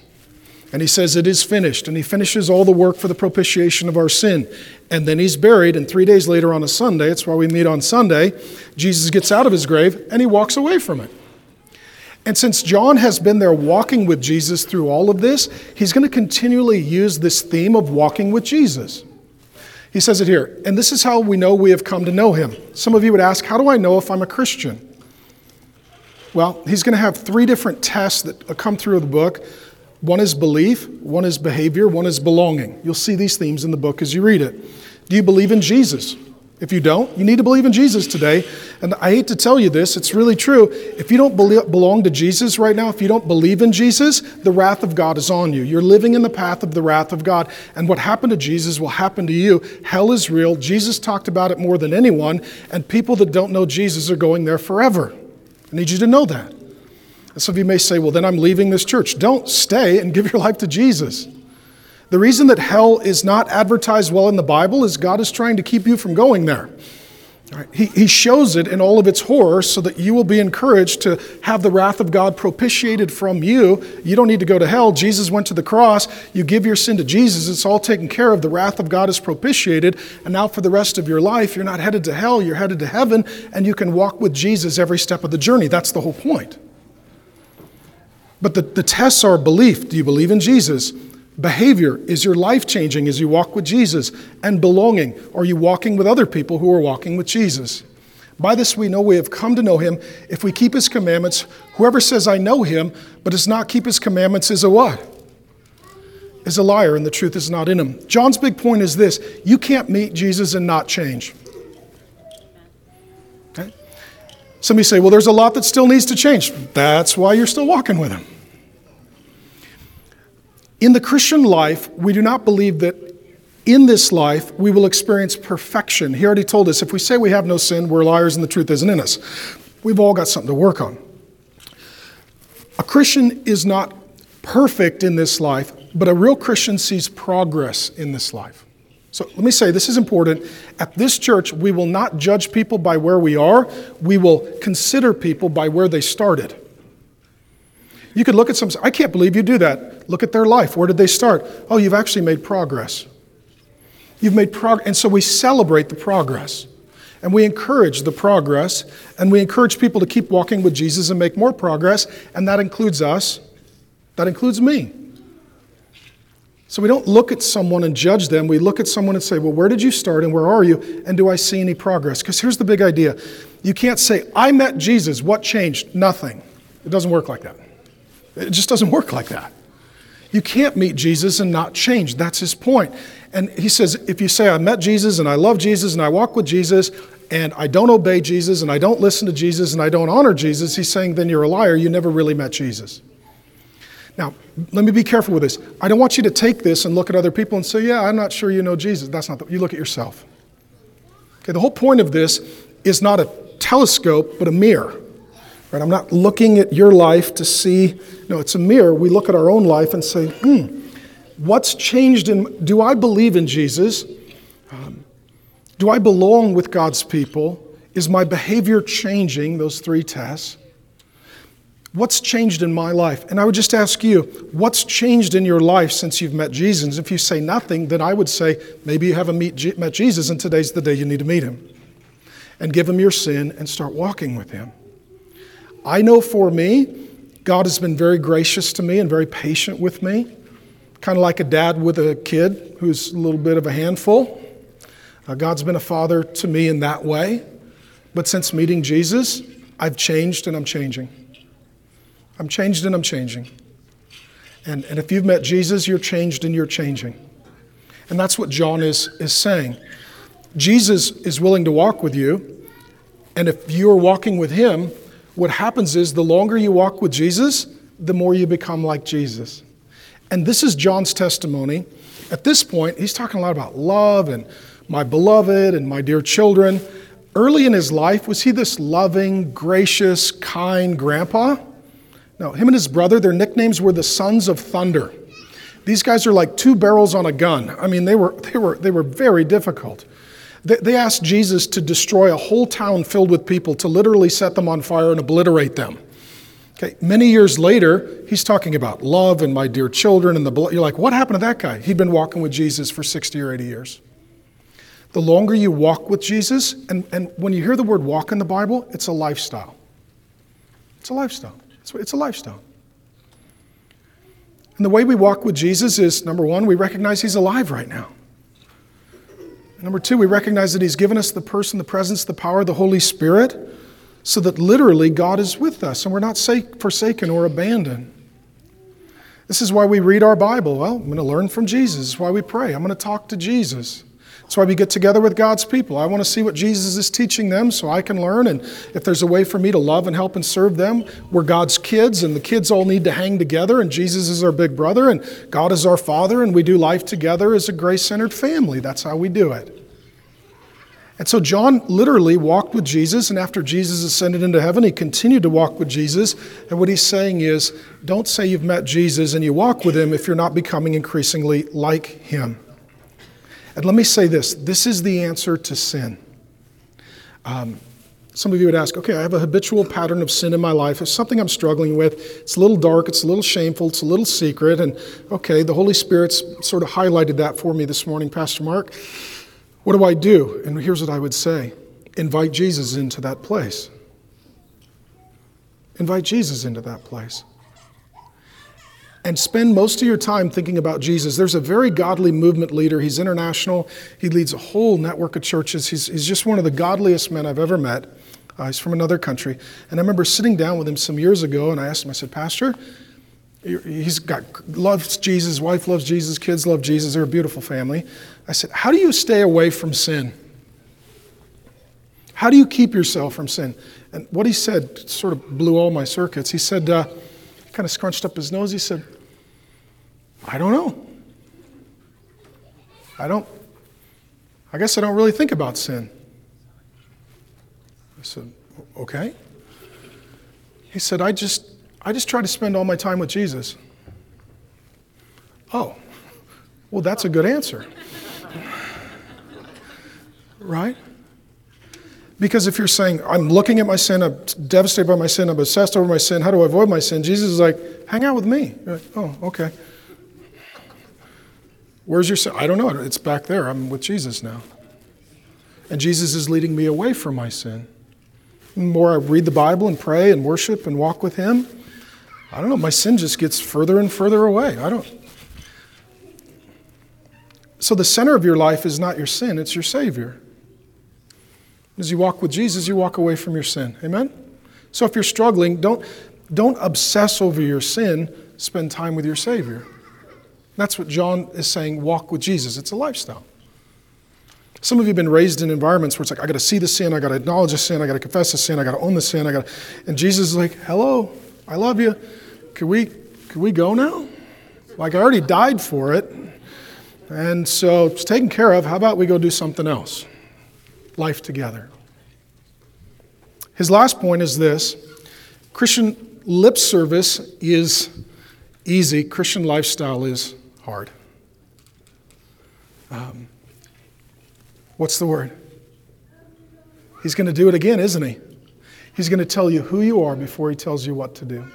And he says, It is finished. And he finishes all the work for the propitiation of our sin. And then he's buried. And three days later on a Sunday, it's why we meet on Sunday, Jesus gets out of his grave and he walks away from it. And since John has been there walking with Jesus through all of this, he's going to continually use this theme of walking with Jesus. He says it here, and this is how we know we have come to know him. Some of you would ask, How do I know if I'm a Christian? Well, he's going to have three different tests that come through the book. One is belief, one is behavior, one is belonging. You'll see these themes in the book as you read it. Do you believe in Jesus? If you don't, you need to believe in Jesus today. And I hate to tell you this, it's really true. If you don't belong to Jesus right now, if you don't believe in Jesus, the wrath of God is on you. You're living in the path of the wrath of God. And what happened to Jesus will happen to you. Hell is real. Jesus talked about it more than anyone. And people that don't know Jesus are going there forever. I need you to know that. And some of you may say, well, then I'm leaving this church. Don't stay and give your life to Jesus. The reason that hell is not advertised well in the Bible is God is trying to keep you from going there. He shows it in all of its horror so that you will be encouraged to have the wrath of God propitiated from you. You don't need to go to hell. Jesus went to the cross. You give your sin to Jesus. It's all taken care of. The wrath of God is propitiated. And now, for the rest of your life, you're not headed to hell. You're headed to heaven, and you can walk with Jesus every step of the journey. That's the whole point. But the, the tests are belief. Do you believe in Jesus? Behavior is your life changing as you walk with Jesus, and belonging. Are you walking with other people who are walking with Jesus? By this we know we have come to know him if we keep his commandments. Whoever says, I know him, but does not keep his commandments is a what? Is a liar, and the truth is not in him. John's big point is this you can't meet Jesus and not change. Okay? Some of you say, well, there's a lot that still needs to change. That's why you're still walking with him. In the Christian life, we do not believe that in this life we will experience perfection. He already told us if we say we have no sin, we're liars and the truth isn't in us. We've all got something to work on. A Christian is not perfect in this life, but a real Christian sees progress in this life. So let me say this is important. At this church, we will not judge people by where we are, we will consider people by where they started. You could look at some, I can't believe you do that. Look at their life. Where did they start? Oh, you've actually made progress. You've made progress. And so we celebrate the progress. And we encourage the progress. And we encourage people to keep walking with Jesus and make more progress. And that includes us. That includes me. So we don't look at someone and judge them. We look at someone and say, well, where did you start and where are you? And do I see any progress? Because here's the big idea you can't say, I met Jesus. What changed? Nothing. It doesn't work like that. It just doesn't work like that. You can't meet Jesus and not change. That's his point. And he says, if you say, I met Jesus and I love Jesus and I walk with Jesus and I don't obey Jesus and I don't listen to Jesus and I don't honor Jesus, he's saying, then you're a liar. You never really met Jesus. Now, let me be careful with this. I don't want you to take this and look at other people and say, yeah, I'm not sure you know Jesus. That's not the, you look at yourself. Okay, the whole point of this is not a telescope, but a mirror. Right? I'm not looking at your life to see, no, it's a mirror. We look at our own life and say, hmm, what's changed in, do I believe in Jesus? Um, do I belong with God's people? Is my behavior changing? Those three tests. What's changed in my life? And I would just ask you, what's changed in your life since you've met Jesus? If you say nothing, then I would say maybe you haven't meet, met Jesus and today's the day you need to meet him. And give him your sin and start walking with him. I know for me, God has been very gracious to me and very patient with me, kind of like a dad with a kid who's a little bit of a handful. Uh, God's been a father to me in that way. But since meeting Jesus, I've changed and I'm changing. I'm changed and I'm changing. And, and if you've met Jesus, you're changed and you're changing. And that's what John is, is saying. Jesus is willing to walk with you, and if you're walking with him, what happens is the longer you walk with Jesus, the more you become like Jesus. And this is John's testimony. At this point, he's talking a lot about love and my beloved and my dear children. Early in his life, was he this loving, gracious, kind grandpa? No, him and his brother, their nicknames were the Sons of Thunder. These guys are like two barrels on a gun. I mean, they were, they were, they were very difficult. They, asked Jesus to destroy a whole town filled with people, to literally set them on fire and obliterate them. Okay, many years later, he's talking about love and my dear children and the blood. You're like, what happened to that guy? He'd been walking with Jesus for 60 or 80 years. The longer you walk with Jesus, and, and when you hear the word walk in the Bible, it's a lifestyle. It's a lifestyle. It's, it's a lifestyle. And the way we walk with Jesus is number one, we recognize he's alive right now. Number two, we recognize that he's given us the person, the presence, the power, the Holy Spirit, so that literally God is with us and we're not forsaken or abandoned. This is why we read our Bible. Well, I'm going to learn from Jesus. This is why we pray. I'm going to talk to Jesus. That's why we get together with God's people. I want to see what Jesus is teaching them so I can learn. And if there's a way for me to love and help and serve them, we're God's kids, and the kids all need to hang together, and Jesus is our big brother, and God is our father, and we do life together as a grace centered family. That's how we do it. And so John literally walked with Jesus, and after Jesus ascended into heaven, he continued to walk with Jesus. And what he's saying is don't say you've met Jesus and you walk with him if you're not becoming increasingly like him. And let me say this this is the answer to sin. Um, some of you would ask, okay, I have a habitual pattern of sin in my life. It's something I'm struggling with. It's a little dark, it's a little shameful, it's a little secret. And okay, the Holy Spirit's sort of highlighted that for me this morning, Pastor Mark. What do I do? And here's what I would say invite Jesus into that place. Invite Jesus into that place and spend most of your time thinking about Jesus. There's a very godly movement leader. He's international. He leads a whole network of churches. He's, he's just one of the godliest men I've ever met. Uh, he's from another country. And I remember sitting down with him some years ago, and I asked him, I said, Pastor, he's got loves Jesus, wife loves Jesus, kids love Jesus. They're a beautiful family. I said, How do you stay away from sin? How do you keep yourself from sin? And what he said sort of blew all my circuits. He said, uh, kind of scrunched up his nose. He said, I don't know. I don't, I guess I don't really think about sin. I said, okay. He said, I just, I just try to spend all my time with Jesus. Oh, well, that's a good answer. right? Because if you're saying, I'm looking at my sin, I'm devastated by my sin, I'm obsessed over my sin, how do I avoid my sin? Jesus is like, hang out with me. Like, oh, okay. Where's your sin? I don't know. It's back there. I'm with Jesus now. And Jesus is leading me away from my sin. The more I read the Bible and pray and worship and walk with Him, I don't know, my sin just gets further and further away. I don't. So the center of your life is not your sin, it's your Savior. As you walk with Jesus, you walk away from your sin. Amen? So if you're struggling, don't, don't obsess over your sin, spend time with your Savior. That's what John is saying walk with Jesus. It's a lifestyle. Some of you have been raised in environments where it's like, I got to see the sin, I got to acknowledge the sin, I got to confess the sin, I got to own the sin, I got And Jesus is like, hello, I love you. Could we, could we go now? Like, I already died for it. And so it's taken care of. How about we go do something else? Life together. His last point is this Christian lip service is easy, Christian lifestyle is hard. Um, what's the word? He's going to do it again, isn't he? He's going to tell you who you are before he tells you what to do.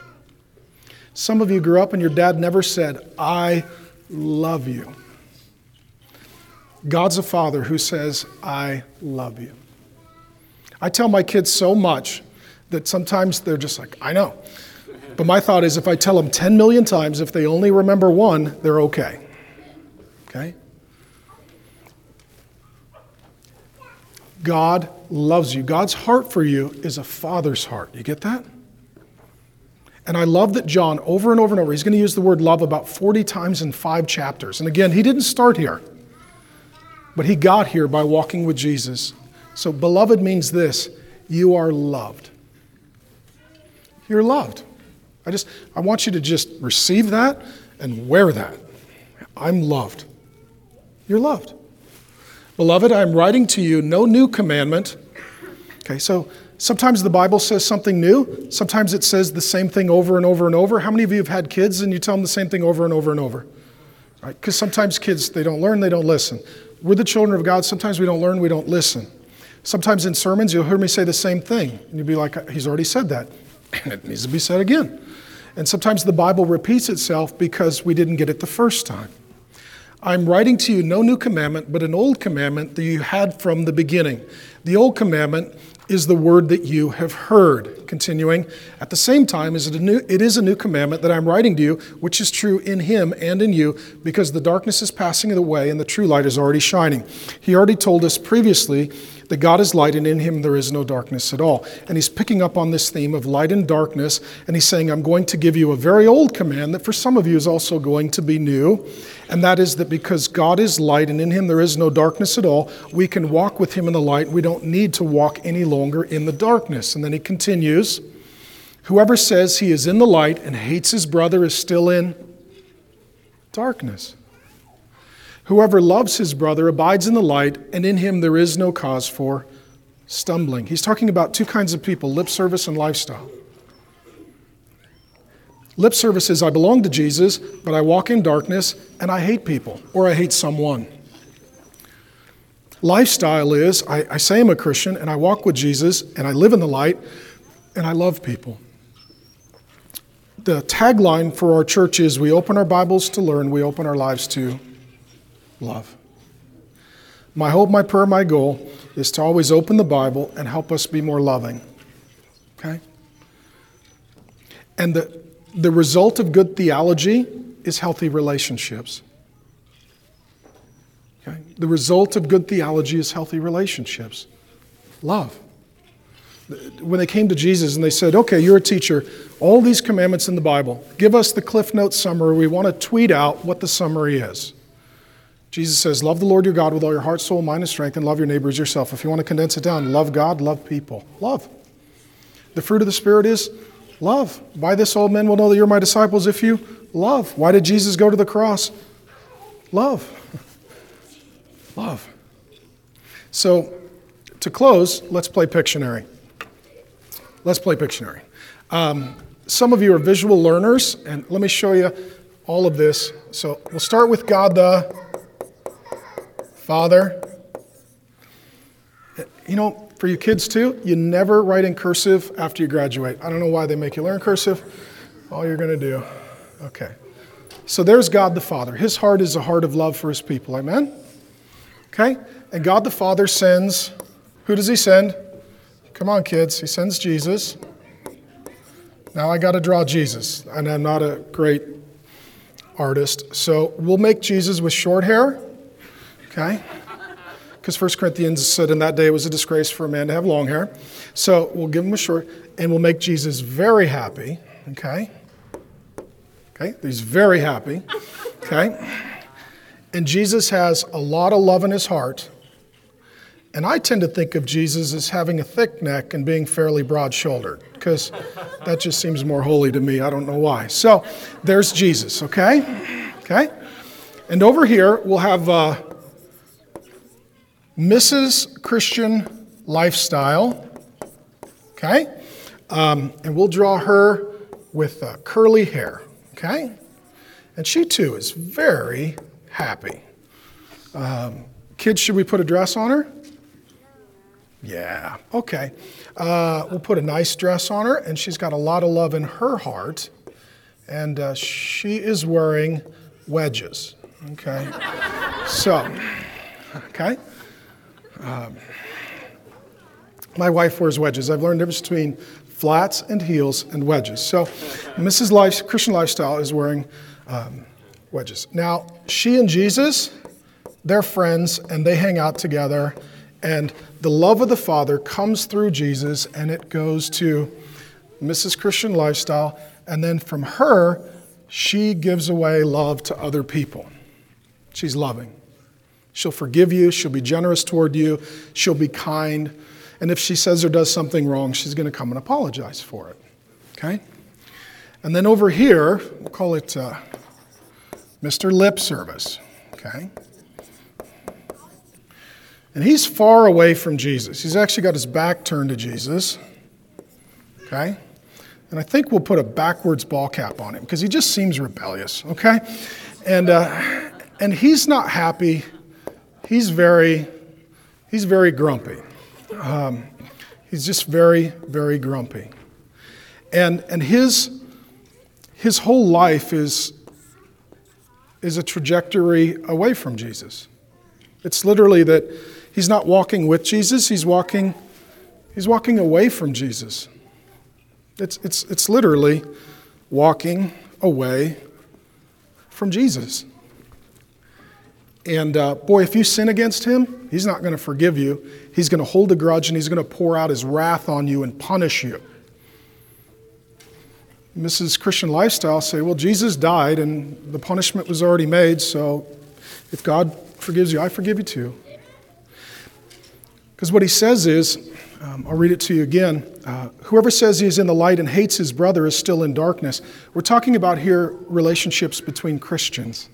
Some of you grew up and your dad never said, I love you. God's a father who says, I love you. I tell my kids so much that sometimes they're just like, I know. But my thought is if I tell them 10 million times, if they only remember one, they're okay. Okay? God loves you. God's heart for you is a father's heart. You get that? And I love that John, over and over and over, he's going to use the word love about 40 times in five chapters. And again, he didn't start here. But he got here by walking with Jesus. So, beloved means this you are loved. You're loved. I just I want you to just receive that and wear that. I'm loved. You're loved. Beloved, I'm writing to you no new commandment. Okay, so sometimes the Bible says something new, sometimes it says the same thing over and over and over. How many of you have had kids and you tell them the same thing over and over and over? Right? Because sometimes kids, they don't learn, they don't listen. We're the children of God. Sometimes we don't learn, we don't listen. Sometimes in sermons, you'll hear me say the same thing, and you'll be like, He's already said that. And it needs to be said again. And sometimes the Bible repeats itself because we didn't get it the first time. I'm writing to you no new commandment, but an old commandment that you had from the beginning. The old commandment is the word that you have heard. Continuing, at the same time, is it, a new, it is a new commandment that I'm writing to you, which is true in him and in you, because the darkness is passing away and the true light is already shining. He already told us previously that God is light and in him there is no darkness at all. And he's picking up on this theme of light and darkness, and he's saying, I'm going to give you a very old command that for some of you is also going to be new. And that is that because God is light and in him there is no darkness at all, we can walk with him in the light. We don't need to walk any longer in the darkness. And then he continues Whoever says he is in the light and hates his brother is still in darkness. Whoever loves his brother abides in the light, and in him there is no cause for stumbling. He's talking about two kinds of people lip service and lifestyle. Lip service is I belong to Jesus, but I walk in darkness and I hate people or I hate someone. Lifestyle is I, I, say I'm a Christian and I walk with Jesus and I live in the light and I love people. The tagline for our church is we open our Bibles to learn, we open our lives to love. My hope, my prayer, my goal is to always open the Bible and help us be more loving. Okay? And the, the result of good theology is healthy relationships. Okay? The result of good theology is healthy relationships. Love. When they came to Jesus and they said, Okay, you're a teacher, all these commandments in the Bible, give us the Cliff Notes summary. We want to tweet out what the summary is. Jesus says, Love the Lord your God with all your heart, soul, mind, and strength, and love your neighbor as yourself. If you want to condense it down, love God, love people. Love. The fruit of the Spirit is love. By this all men will know that you're my disciples if you love. Why did Jesus go to the cross? Love. Love. So, to close, let's play Pictionary. Let's play Pictionary. Um, some of you are visual learners, and let me show you all of this. So, we'll start with God the Father. You know, for you kids too, you never write in cursive after you graduate. I don't know why they make you learn cursive. All you're going to do. Okay. So there's God the Father. His heart is a heart of love for his people. Amen? Okay? And God the Father sends, who does he send? Come on, kids. He sends Jesus. Now I got to draw Jesus, and I'm not a great artist. So we'll make Jesus with short hair. Okay? Because 1 Corinthians said in that day it was a disgrace for a man to have long hair. So we'll give him a short, and we'll make Jesus very happy. Okay? Okay? He's very happy. Okay? And Jesus has a lot of love in his heart. And I tend to think of Jesus as having a thick neck and being fairly broad shouldered, because that just seems more holy to me. I don't know why. So there's Jesus, okay? Okay? And over here, we'll have uh, Mrs. Christian Lifestyle, okay? Um, and we'll draw her with uh, curly hair, okay? And she too is very happy. Um, kids, should we put a dress on her? Yeah, okay. Uh, we'll put a nice dress on her, and she's got a lot of love in her heart. And uh, she is wearing wedges, okay? so, okay? Um, my wife wears wedges. I've learned the difference between flats and heels and wedges. So, Mrs. Life, Christian Lifestyle is wearing um, wedges. Now, she and Jesus, they're friends and they hang out together. And the love of the Father comes through Jesus and it goes to Mrs. Christian Lifestyle. And then from her, she gives away love to other people. She's loving. She'll forgive you, she'll be generous toward you, she'll be kind. And if she says or does something wrong, she's going to come and apologize for it. Okay? And then over here, we'll call it uh, Mr. Lip Service. Okay? And he's far away from Jesus. He's actually got his back turned to Jesus. Okay? And I think we'll put a backwards ball cap on him because he just seems rebellious. Okay? And, uh, and he's not happy. He's very, he's very grumpy. Um, he's just very, very grumpy. And, and his, his whole life is, is a trajectory away from Jesus. It's literally that he's not walking with Jesus, he's walking, he's walking away from Jesus. It's, it's, it's literally walking away from Jesus. And uh, boy, if you sin against him, he's not going to forgive you. He's going to hold a grudge and he's going to pour out his wrath on you and punish you. Mrs. Christian Lifestyle say, well, Jesus died and the punishment was already made, so if God forgives you, I forgive you too. Because what he says is, um, I'll read it to you again. Uh, whoever says he is in the light and hates his brother is still in darkness. We're talking about here relationships between Christians.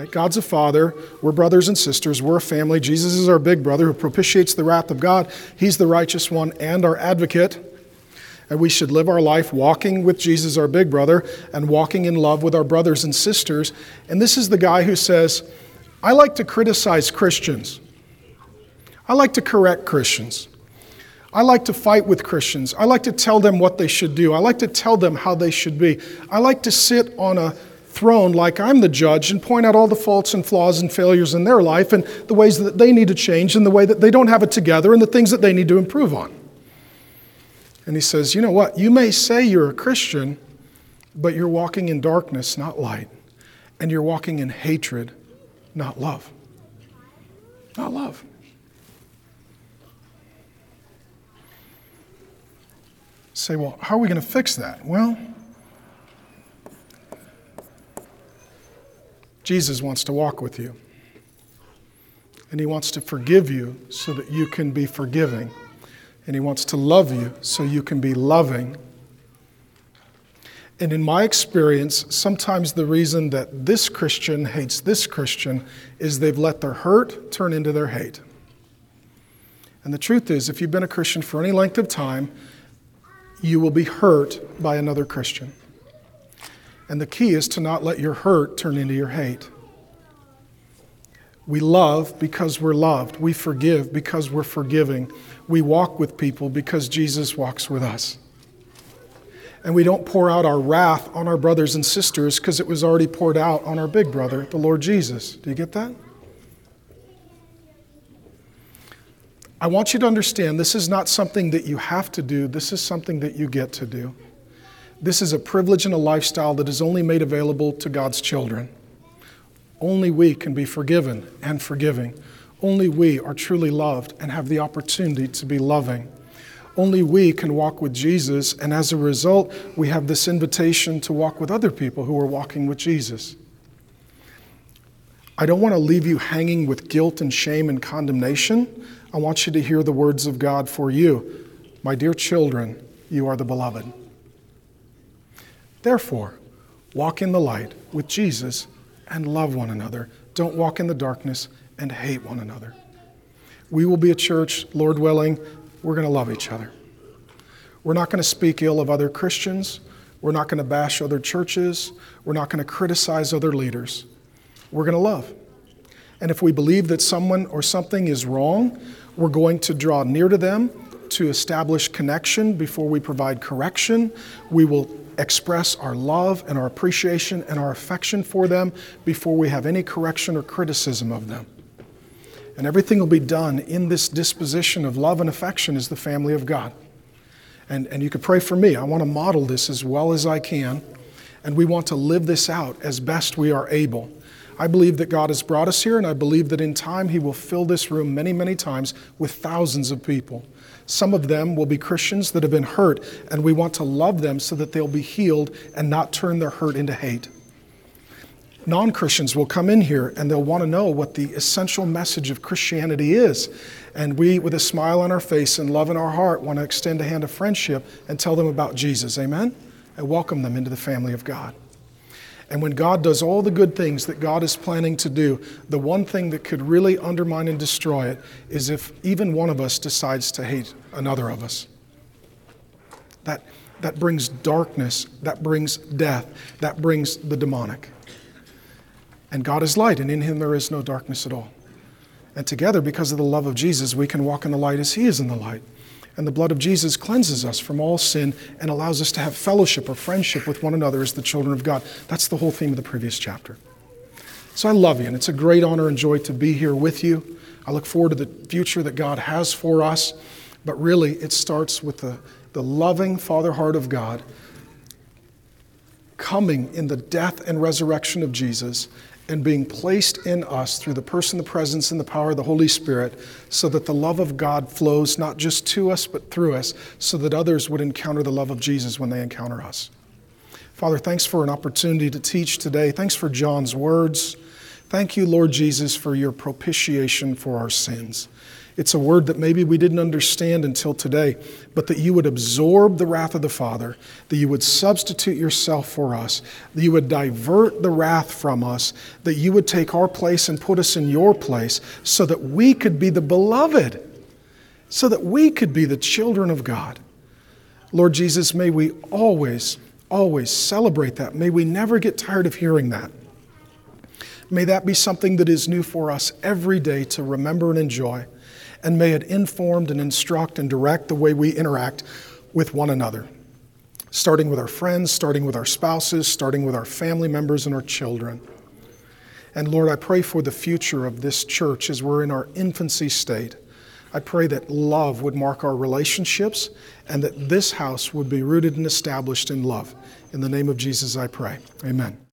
Okay, God's a father. We're brothers and sisters. We're a family. Jesus is our big brother who propitiates the wrath of God. He's the righteous one and our advocate. And we should live our life walking with Jesus, our big brother, and walking in love with our brothers and sisters. And this is the guy who says, I like to criticize Christians. I like to correct Christians. I like to fight with Christians. I like to tell them what they should do. I like to tell them how they should be. I like to sit on a throne like I'm the judge and point out all the faults and flaws and failures in their life and the ways that they need to change and the way that they don't have it together and the things that they need to improve on. And he says, You know what? You may say you're a Christian, but you're walking in darkness, not light. And you're walking in hatred, not love. Not love. Say, well, how are we going to fix that? Well, Jesus wants to walk with you. And he wants to forgive you so that you can be forgiving and He wants to love you so you can be loving. And in my experience, sometimes the reason that this Christian hates this Christian is they've let their hurt turn into their hate. And the truth is, if you've been a Christian for any length of time, you will be hurt by another Christian. And the key is to not let your hurt turn into your hate. We love because we're loved. We forgive because we're forgiving. We walk with people because Jesus walks with us. And we don't pour out our wrath on our brothers and sisters because it was already poured out on our big brother, the Lord Jesus. Do you get that? I want you to understand this is not something that you have to do, this is something that you get to do. This is a privilege and a lifestyle that is only made available to God's children. Only we can be forgiven and forgiving. Only we are truly loved and have the opportunity to be loving. Only we can walk with Jesus, and as a result, we have this invitation to walk with other people who are walking with Jesus. I don't want to leave you hanging with guilt and shame and condemnation. I want you to hear the words of God for you. My dear children, you are the beloved. Therefore, walk in the light with Jesus and love one another. Don't walk in the darkness and hate one another. We will be a church, Lord willing, we're going to love each other. We're not going to speak ill of other Christians. We're not going to bash other churches. We're not going to criticize other leaders. We're going to love. And if we believe that someone or something is wrong, we're going to draw near to them to establish connection before we provide correction. We will express our love and our appreciation and our affection for them before we have any correction or criticism of them. And everything will be done in this disposition of love and affection as the family of God. And, and you could pray for me. I want to model this as well as I can. And we want to live this out as best we are able. I believe that God has brought us here, and I believe that in time He will fill this room many, many times with thousands of people. Some of them will be Christians that have been hurt, and we want to love them so that they'll be healed and not turn their hurt into hate. non Christians will come in here and they'll want to know what the essential message of Christianity is. And we, with a smile on our face and love in our heart, want to extend a hand of friendship and tell them about Jesus. Amen? And welcome them into the family of God. And when God does all the good things that God is planning to do, the one thing that could really undermine and destroy it is if even one of us decides to hate another of us. That, that brings darkness, that brings death, that brings the demonic. And God is light, and in him there is no darkness at all. And together, because of the love of Jesus, we can walk in the light as he is in the light. And the blood of Jesus cleanses us from all sin and allows us to have fellowship or friendship with one another as the children of God. That's the whole theme of the previous chapter. So I love you, and it's a great honor and joy to be here with you. I look forward to the future that God has for us. But really, it starts with the, the loving Father heart of God coming in the death and resurrection of Jesus and being placed in us through the person, the presence, and the power of the Holy Spirit, so that the love of God flows not just to us, but through us, so that others would encounter the love of Jesus when they encounter us. Father, thanks for an opportunity to teach today. Thanks for John's words. Thank you, Lord Jesus, for your propitiation for our sins. It's a word that maybe we didn't understand until today, but that you would absorb the wrath of the Father, that you would substitute yourself for us, that you would divert the wrath from us, that you would take our place and put us in your place so that we could be the beloved, so that we could be the children of God. Lord Jesus, may we always, always celebrate that. May we never get tired of hearing that. May that be something that is new for us every day to remember and enjoy and may it inform and instruct and direct the way we interact with one another, starting with our friends, starting with our spouses, starting with our family members and our children. And Lord, I pray for the future of this church as we're in our infancy state. I pray that love would mark our relationships and that this house would be rooted and established in love. In the name of Jesus, I pray. Amen.